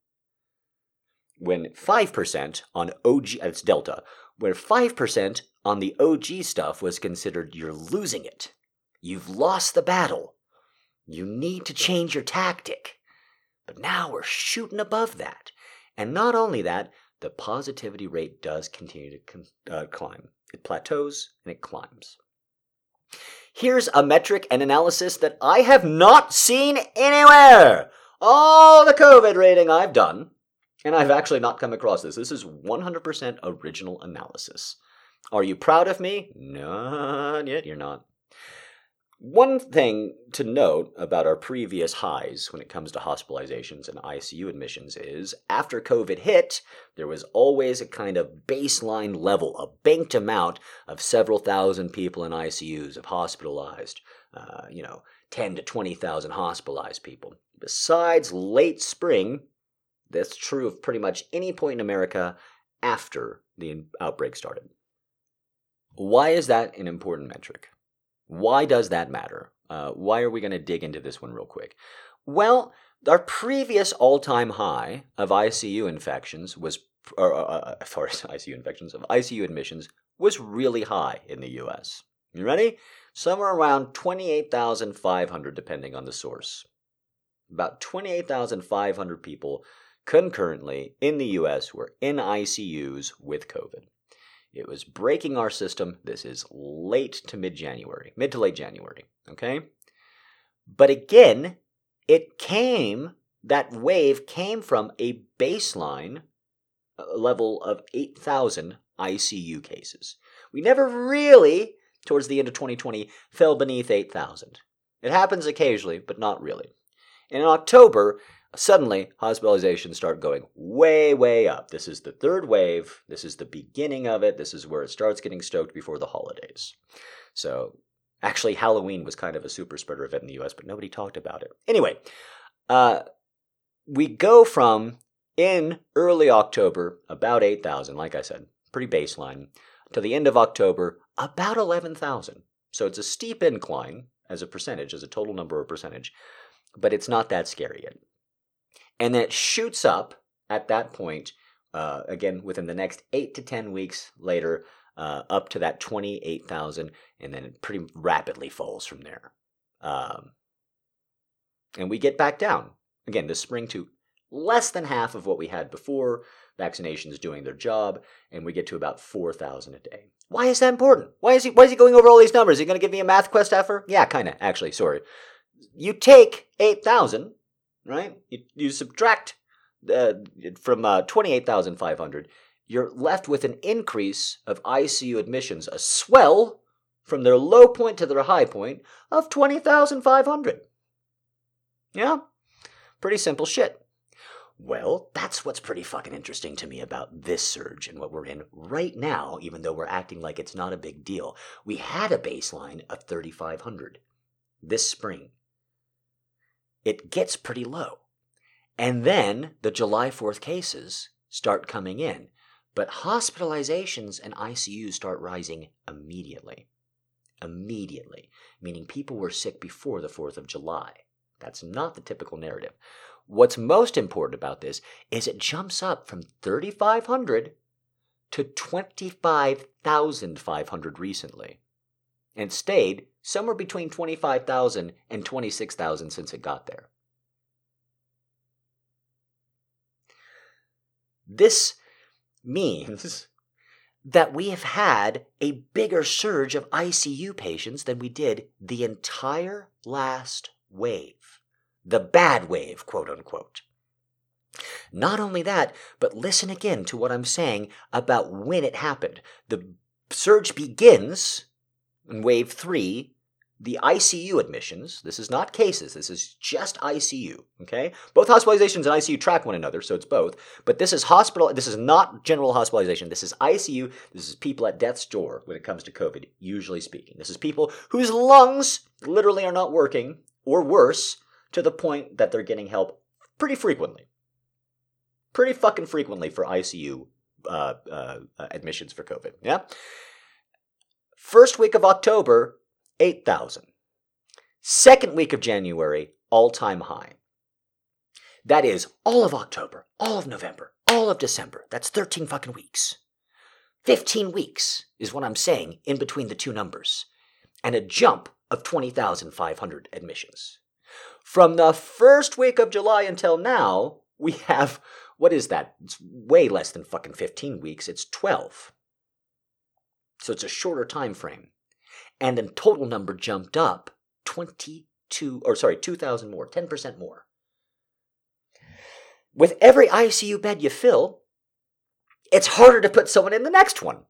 Speaker 2: When 5% on OG, it's Delta, where 5% on the OG stuff was considered you're losing it. You've lost the battle. You need to change your tactic. But now we're shooting above that. And not only that, the positivity rate does continue to uh, climb. It plateaus and it climbs. Here's a metric and analysis that I have not seen anywhere. All the COVID rating I've done, and I've actually not come across this. This is 100% original analysis. Are you proud of me? Not yet, you're not. One thing to note about our previous highs when it comes to hospitalizations and ICU admissions is after COVID hit, there was always a kind of baseline level, a banked amount of several thousand people in ICUs of hospitalized, uh, you know, 10 to 20,000 hospitalized people. Besides late spring, that's true of pretty much any point in America after the outbreak started. Why is that an important metric? Why does that matter? Uh, why are we going to dig into this one real quick? Well, our previous all-time high of ICU infections was, or, as far as ICU infections of ICU admissions was really high in the U.S. You ready? Somewhere around 28,500, depending on the source. About 28,500 people concurrently in the U.S. were in ICUs with COVID. It was breaking our system. This is late to mid January, mid to late January. Okay? But again, it came, that wave came from a baseline uh, level of 8,000 ICU cases. We never really, towards the end of 2020, fell beneath 8,000. It happens occasionally, but not really. in October, Suddenly, hospitalizations start going way, way up. This is the third wave. This is the beginning of it. This is where it starts getting stoked before the holidays. So, actually, Halloween was kind of a super spreader event in the US, but nobody talked about it. Anyway, uh, we go from in early October, about 8,000, like I said, pretty baseline, to the end of October, about 11,000. So it's a steep incline as a percentage, as a total number or percentage, but it's not that scary yet and then it shoots up at that point uh, again within the next eight to ten weeks later uh, up to that 28,000 and then it pretty rapidly falls from there. Um, and we get back down again this spring to less than half of what we had before. Vaccinations doing their job, and we get to about 4,000 a day. Why is that important? Why is he, why is he going over all these numbers? Is he going to give me a math quest effort? Yeah, kind of, actually, sorry. You take 8,000 right? You, you subtract uh, from uh, 28,500, you're left with an increase of ICU admissions, a swell from their low point to their high point of 20,500. Yeah? Pretty simple shit. Well, that's what's pretty fucking interesting to me about this surge and what we're in right now, even though we're acting like it's not a big deal. We had a baseline of 3,500 this spring it gets pretty low. And then the July 4th cases start coming in, but hospitalizations and ICUs start rising immediately. Immediately, meaning people were sick before the 4th of July. That's not the typical narrative. What's most important about this is it jumps up from 3,500 to 25,500 recently and stayed somewhere between 25,000 and 26,000 since it got there. This means that we have had a bigger surge of ICU patients than we did the entire last wave. The bad wave, quote unquote. Not only that, but listen again to what I'm saying about when it happened. The surge begins in wave three, the ICU admissions, this is not cases, this is just ICU, okay? Both hospitalizations and ICU track one another, so it's both. But this is hospital, this is not general hospitalization. This is ICU. This is people at death's door when it comes to COVID, usually speaking. This is people whose lungs literally are not working, or worse, to the point that they're getting help pretty frequently. Pretty fucking frequently for ICU uh, uh, admissions for COVID, yeah? First week of October, 8,000. Second week of January, all time high. That is all of October, all of November, all of December. That's 13 fucking weeks. 15 weeks is what I'm saying in between the two numbers. And a jump of 20,500 admissions. From the first week of July until now, we have, what is that? It's way less than fucking 15 weeks. It's 12. So it's a shorter time frame. And the total number jumped up 22 or sorry, 2000 more, 10% more. With every ICU bed you fill, it's harder to put someone in the next one.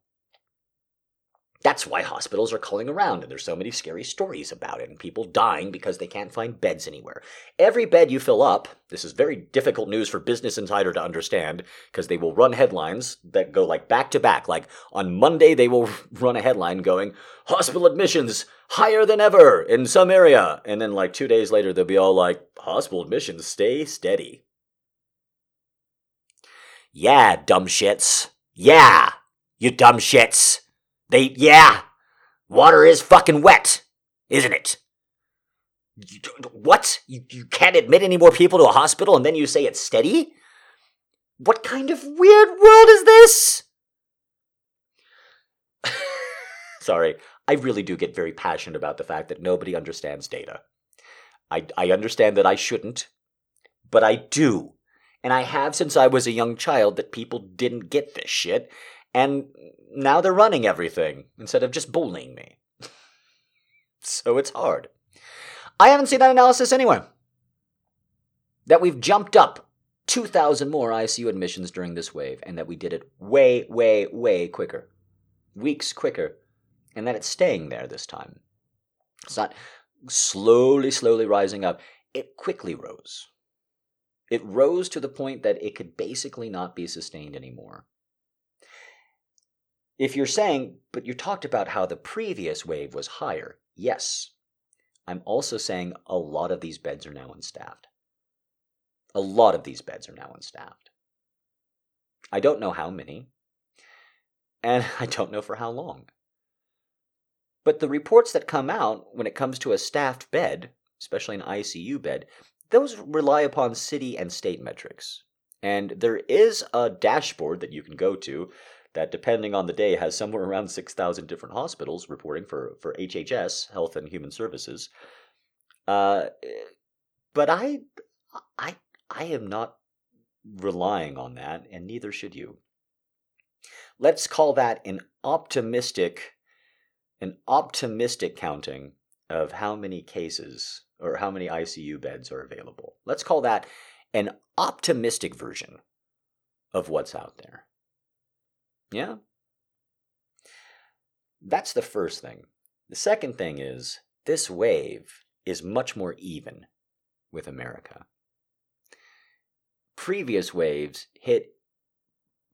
Speaker 1: That's why hospitals are calling around and there's so many scary stories about it and people dying because they can't find beds anywhere. Every bed you fill up, this is very difficult news for Business Insider to understand because they will run headlines that go like back to back. Like on Monday, they will (laughs) run a headline going, hospital admissions higher than ever in some area. And then like two days later, they'll be all like, hospital admissions stay steady. Yeah, dumb shits. Yeah, you dumb shits. They, yeah, water is fucking wet, isn't it? What? You, you can't admit any more people to a hospital and then you say it's steady? What kind of weird world is this? (laughs) Sorry, I really do get very passionate about the fact that nobody understands data. I, I understand that I shouldn't, but I do. And I have since I was a young child that people didn't get this shit, and now they're running everything instead of just bullying me. (laughs) so it's hard. I haven't seen that analysis anywhere. That we've jumped up 2,000 more ICU admissions during this wave, and that we did it way, way, way quicker. Weeks quicker. And that it's staying there this time. It's not slowly, slowly rising up. It quickly rose. It rose to the point that it could basically not be sustained anymore. If you're saying, but you talked about how the previous wave was higher, yes. I'm also saying a lot of these beds are now unstaffed. A lot of these beds are now unstaffed. I don't know how many, and (laughs) I don't know for how long. But the reports that come out when it comes to a staffed bed, especially an ICU bed, those rely upon city and state metrics. And there is a dashboard that you can go to that depending on the day has somewhere around 6,000 different hospitals reporting for, for HHS, Health and Human Services. Uh, but I, I, I am not relying on that, and neither should you. Let's call that an optimistic, an optimistic counting of how many cases or how many ICU beds are available. Let's call that an optimistic version of what's out there. Yeah? That's the first thing. The second thing is this wave is much more even with America. Previous waves hit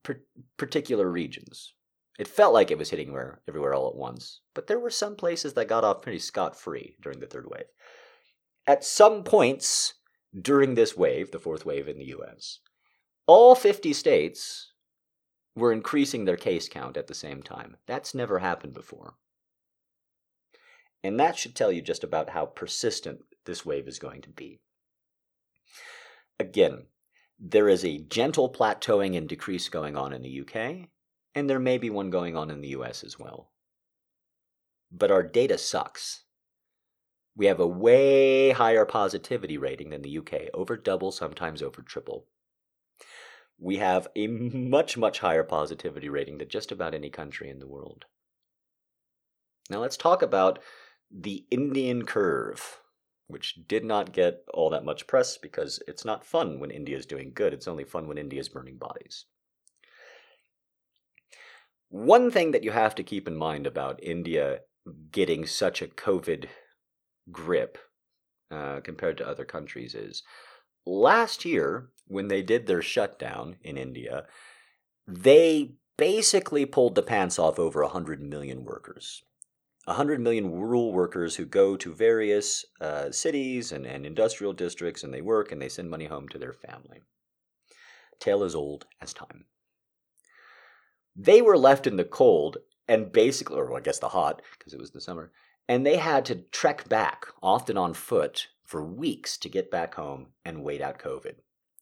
Speaker 1: per- particular regions. It felt like it was hitting where, everywhere all at once, but there were some places that got off pretty scot free during the third wave. At some points during this wave, the fourth wave in the US, all 50 states were increasing their case count at the same time. That's never happened before. And that should tell you just about how persistent this wave is going to be. Again, there is a gentle plateauing and decrease going on in the UK, and there may be one going on in the US as well. But our data sucks. We have a way higher positivity rating than the UK, over double, sometimes over triple we have a much, much higher positivity rating than just about any country in the world. Now let's talk about the Indian curve, which did not get all that much press because it's not fun when India is doing good. It's only fun when India is burning bodies. One thing that you have to keep in mind about India getting such a COVID grip uh, compared to other countries is last year, when they did their shutdown in India, they basically pulled the pants off over 100 million workers. 100 million rural workers who go to various uh, cities and, and industrial districts and they work and they send money home to their family. Tale as old as time. They were left in the cold and basically, or I guess the hot, because it was the summer, and they had to trek back, often on foot, for weeks to get back home and wait out COVID.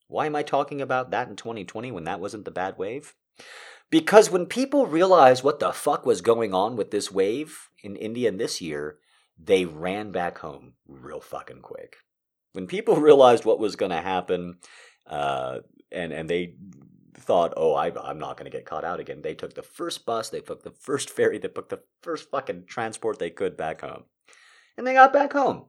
Speaker 1: Why am I talking about that in 2020 when that wasn't the bad wave? Because when people realized what the fuck was going on with this wave in India this year, they ran back home real fucking quick. When people (laughs) realized what was going to happen, uh, and and they thought, oh, I, I'm not going to get caught out again. They took the first bus, they took the first ferry, they took the first fucking transport they could back home, and they got back home.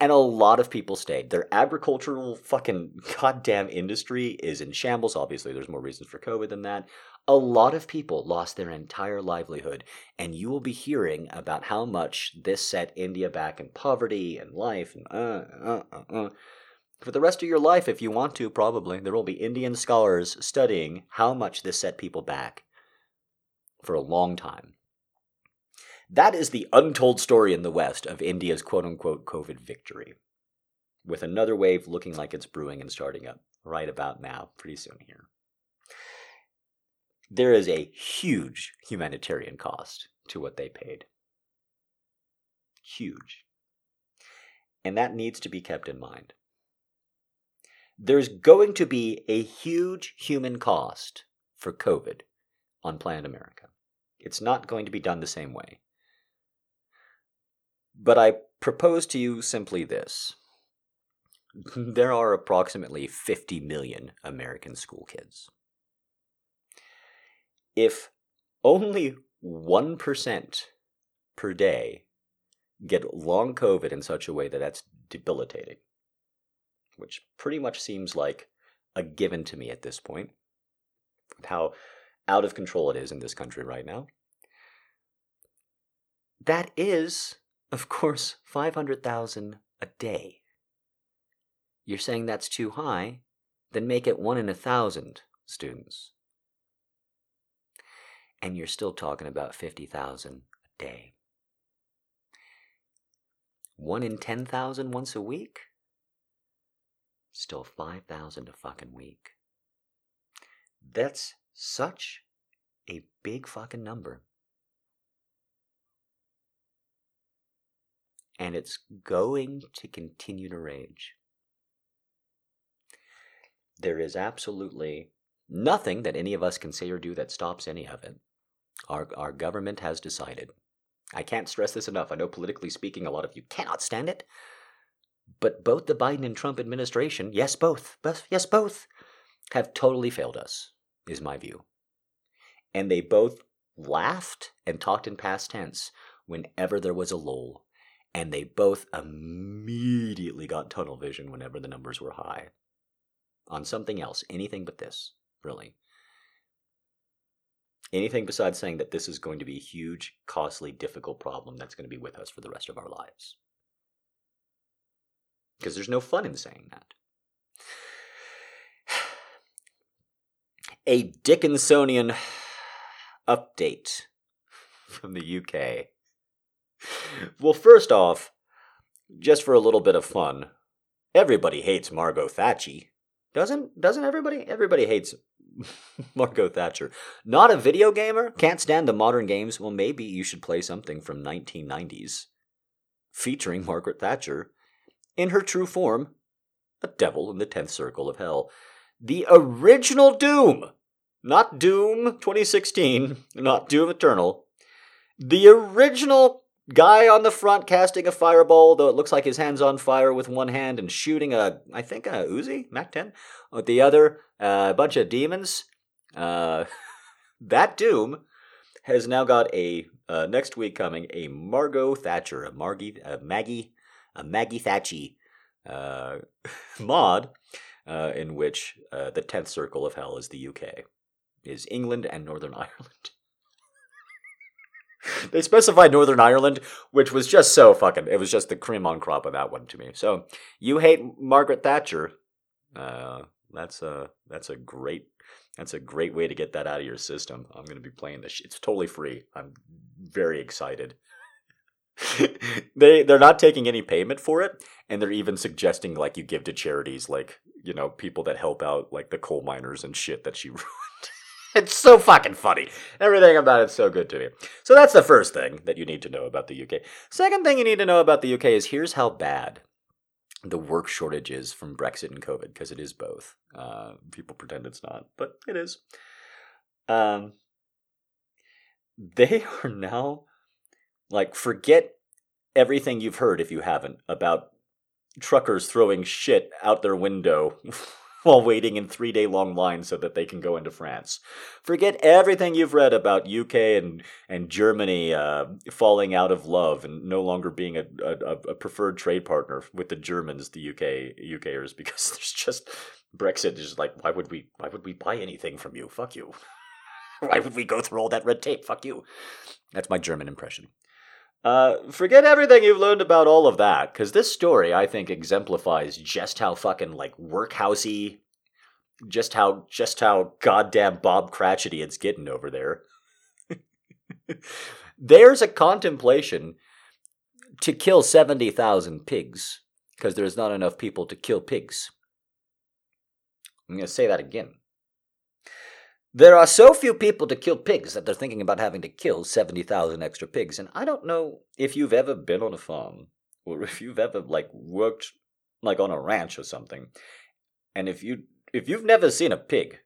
Speaker 1: And a lot of people stayed. Their agricultural fucking (laughs) goddamn industry is in shambles. Obviously, there's more reasons for COVID than that. A lot of people lost their entire livelihood, and you will be hearing about how much this set India back in poverty and life and uh, uh, uh, uh. For the rest of your life, if you want to, probably, there will be Indian scholars studying how much this set people back for a long time. That is the untold story in the West of India's quote unquote COVID victory, with another wave looking like it's brewing and starting up right about now, pretty soon here. There is a huge humanitarian cost to what they paid. Huge. And that needs to be kept in mind. There's going to be a huge human cost for COVID on planet America. It's not going to be done the same way. But I propose to you simply this (laughs) there are approximately 50 million American school kids. If only 1% per day get long COVID in such a way that that's debilitating, which pretty much seems like a given to me at this point, how out of control it is in this country right now. That is of course, 500,000 a day. You're saying that's too high? Then make it one in a thousand students. And you're still talking about 50,000 a day. One in 10,000 once a week? Still 5,000 a fucking week. That's such a big fucking number. And it's going to continue to rage. There is absolutely nothing that any of us can say or do that stops any of it. Our, our government has decided. I can't stress this enough. I know politically speaking, a lot of you cannot stand it. But both the Biden and Trump administration, yes, both, both yes, both, have totally failed us, is my view. And they both laughed and talked in past tense whenever there was a lull and they both immediately got tunnel vision whenever the numbers were high. On something else, anything but this, really. Anything besides saying that this is going to be a huge, costly, difficult problem that's going to be with us for the rest of our lives. Because there's no fun in saying that. (sighs) A Dickinsonian (sighs) update from the UK well, first off, just for a little bit of fun, everybody hates Margot Thatcher. Doesn't doesn't everybody? Everybody hates (laughs) Margot Thatcher. Not a video gamer? Can't stand the modern games? Well, maybe you should play something from 1990s featuring Margaret Thatcher in her true form, a devil in the 10th circle of hell. The original Doom, not Doom 2016, not Doom Eternal. The original guy on the front casting a fireball, though it looks like his hand's on fire with one hand and shooting a, I think a Uzi Mac 10 with the other, uh, a bunch of demons. Uh, (laughs) that Doom has now got a uh, next week coming a Margot Thatcher, a Margie, a Maggie, a Maggie Thatchy uh, (laughs) mod, uh, in which uh, the tenth circle of hell is the UK, is England and Northern (laughs) Ireland (laughs) they specified Northern Ireland, which was just so fucking. It was just the cream on crop of that one to me. So you hate Margaret Thatcher. Uh, that's a that's a great that's a great way to get that out of your system. I'm to be playing this. It's totally free. I'm very excited. (laughs) they they're not taking any payment for it, and they're even suggesting like you give to charities, like you know people that help out like the coal miners and shit that she. (laughs) It's so fucking funny. Everything about it's so good to me. So that's the first thing that you need to know about the UK. Second thing you need to know about the UK is here's how bad the work shortage is from Brexit and COVID, because it is both. Uh, people pretend it's not, but it is. Um, they (laughs) are now like forget everything you've heard if you haven't about truckers throwing shit out their window (laughs) while waiting in three day long lines so that they can go into France. Forget everything you've read about UK and, and Germany uh, falling out of love and no longer being a, a, a, preferred trade partner with the Germans, the UK UKers, because (laughs) there's just Brexit is like, why would we why would we buy anything from you? Fuck you. (laughs) why would we go through all that red tape? Fuck you. That's my German impression. Uh, forget everything you've learned about all of that, because this story, I think, exemplifies just how fucking like workhousey, just how just how goddamn Bob Cratchity it's getting over there. (laughs) There's a contemplation to kill seventy thousand pigs because there's not enough people to kill pigs. I'm to say that again. There are so few people to kill pigs that they're thinking about having to kill 70,000 extra pigs. And I don't know if you've ever been on a farm or (laughs) if you've ever like worked like on a ranch or something. And if you if you've never seen a pig,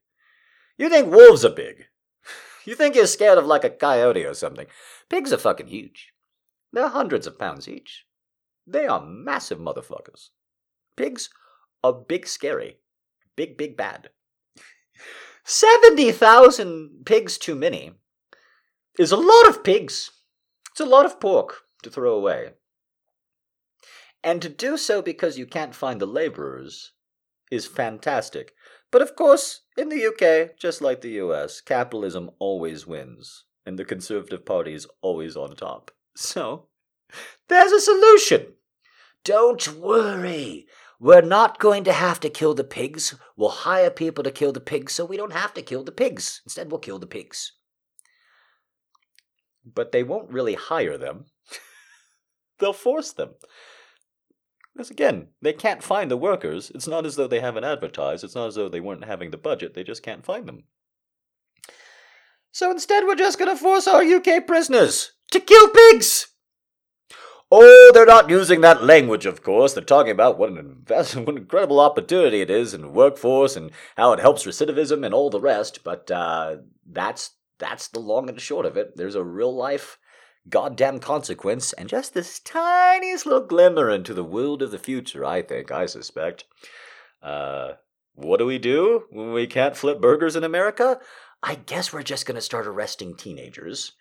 Speaker 1: you think wolves are big. (laughs) You think you're scared of like a coyote or something. Pigs are fucking huge. They're hundreds of pounds each. They are massive motherfuckers. Pigs are big scary. Big, big bad. (laughs) 70,000 pigs too many is a lot of pigs. It's a lot of pork to throw away. And to do so because you can't find the laborers is fantastic. But of course, in the UK, just like the US, capitalism always wins, and the Conservative Party is always on top. So, there's a solution. Don't worry. We're not going to have to kill the pigs. We'll hire people to kill the pigs so we don't have to kill the pigs. Instead, we'll kill the pigs. But they won't really hire them. (laughs) They'll force them. Because again, they can't find the workers. It's not as though they haven't advertised. It's not as though they weren't having the budget. They just can't find them. So instead, we're just going to force our UK prisoners to kill pigs! Oh, they're not using that language, of course. They're talking about what an, invest- (laughs) what an incredible opportunity it is in workforce and how it helps recidivism and all the rest. But uh, that's that's the long and short of it. There's a real life goddamn consequence, and just this tiniest little glimmer into the world of the future. I think, I suspect. Uh, what do we do when we can't flip burgers in America? I guess we're just going to start arresting teenagers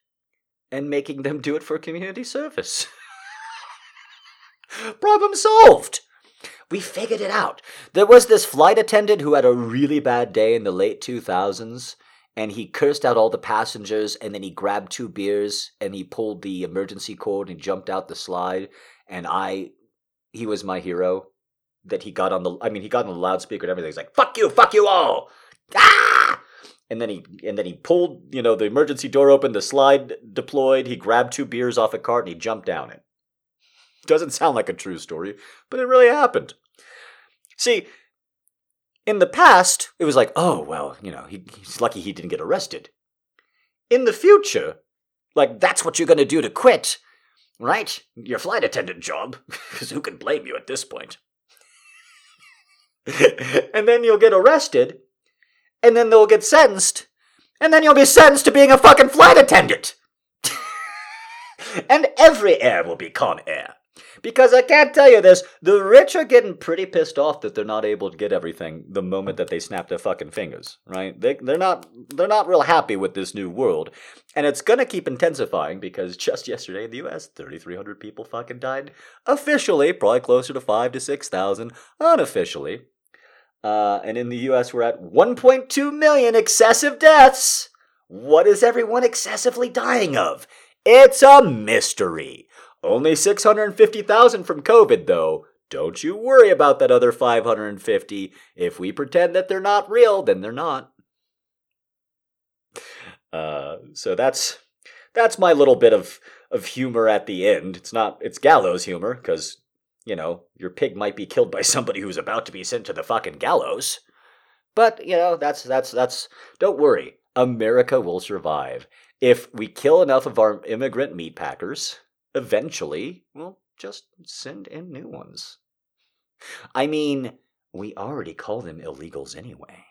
Speaker 1: and making them do it for community service. (laughs) Problem solved. We figured it out. There was this flight attendant who had a really bad day in the late 2000s, and he cursed out all the passengers, and then he grabbed two beers, and he pulled the emergency cord and jumped out the slide. And I, he was my hero. That he got on the, I mean, he got on the loudspeaker and everything. He's like, "Fuck you, fuck you all!" Ah! And then he, and then he pulled, you know, the emergency door open, the slide deployed. He grabbed two beers off a cart and he jumped down it. Doesn't sound like a true story, but it really happened. See, in the past, it was like, oh, well, you know, he, he's lucky he didn't get arrested. In the future, like, that's what you're going to do to quit, right? Your flight attendant job, (laughs) because who can blame you at this point? (laughs) and then you'll get arrested, and then they'll get sentenced, and then you'll be sentenced to being a fucking flight attendant. (laughs) and every air will be Con Air. Because I can't tell you this, the rich are getting pretty pissed off that they're not able to get everything the moment that they snap their fucking fingers, right? They, they're not they're not real happy with this new world, and it's gonna keep intensifying because just yesterday in the U.S., 3,300 people fucking died officially, probably closer to five to six thousand unofficially, uh, and in the U.S. we're at 1.2 million excessive deaths. What is everyone excessively dying of? It's a mystery. Only 650,000 from COVID, though. Don't you worry about that other 550. If we pretend that they're not real, then they're not. Uh, so that's that's my little bit of of humor at the end. It's not it's gallows humor because you know your pig might be killed by (laughs) somebody who's about to be sent to the fucking gallows. But you know that's that's that's. Don't worry, America will survive if we kill enough of our immigrant meat packers eventually we'll just send in new ones. I mean, we already call them illegals anyway.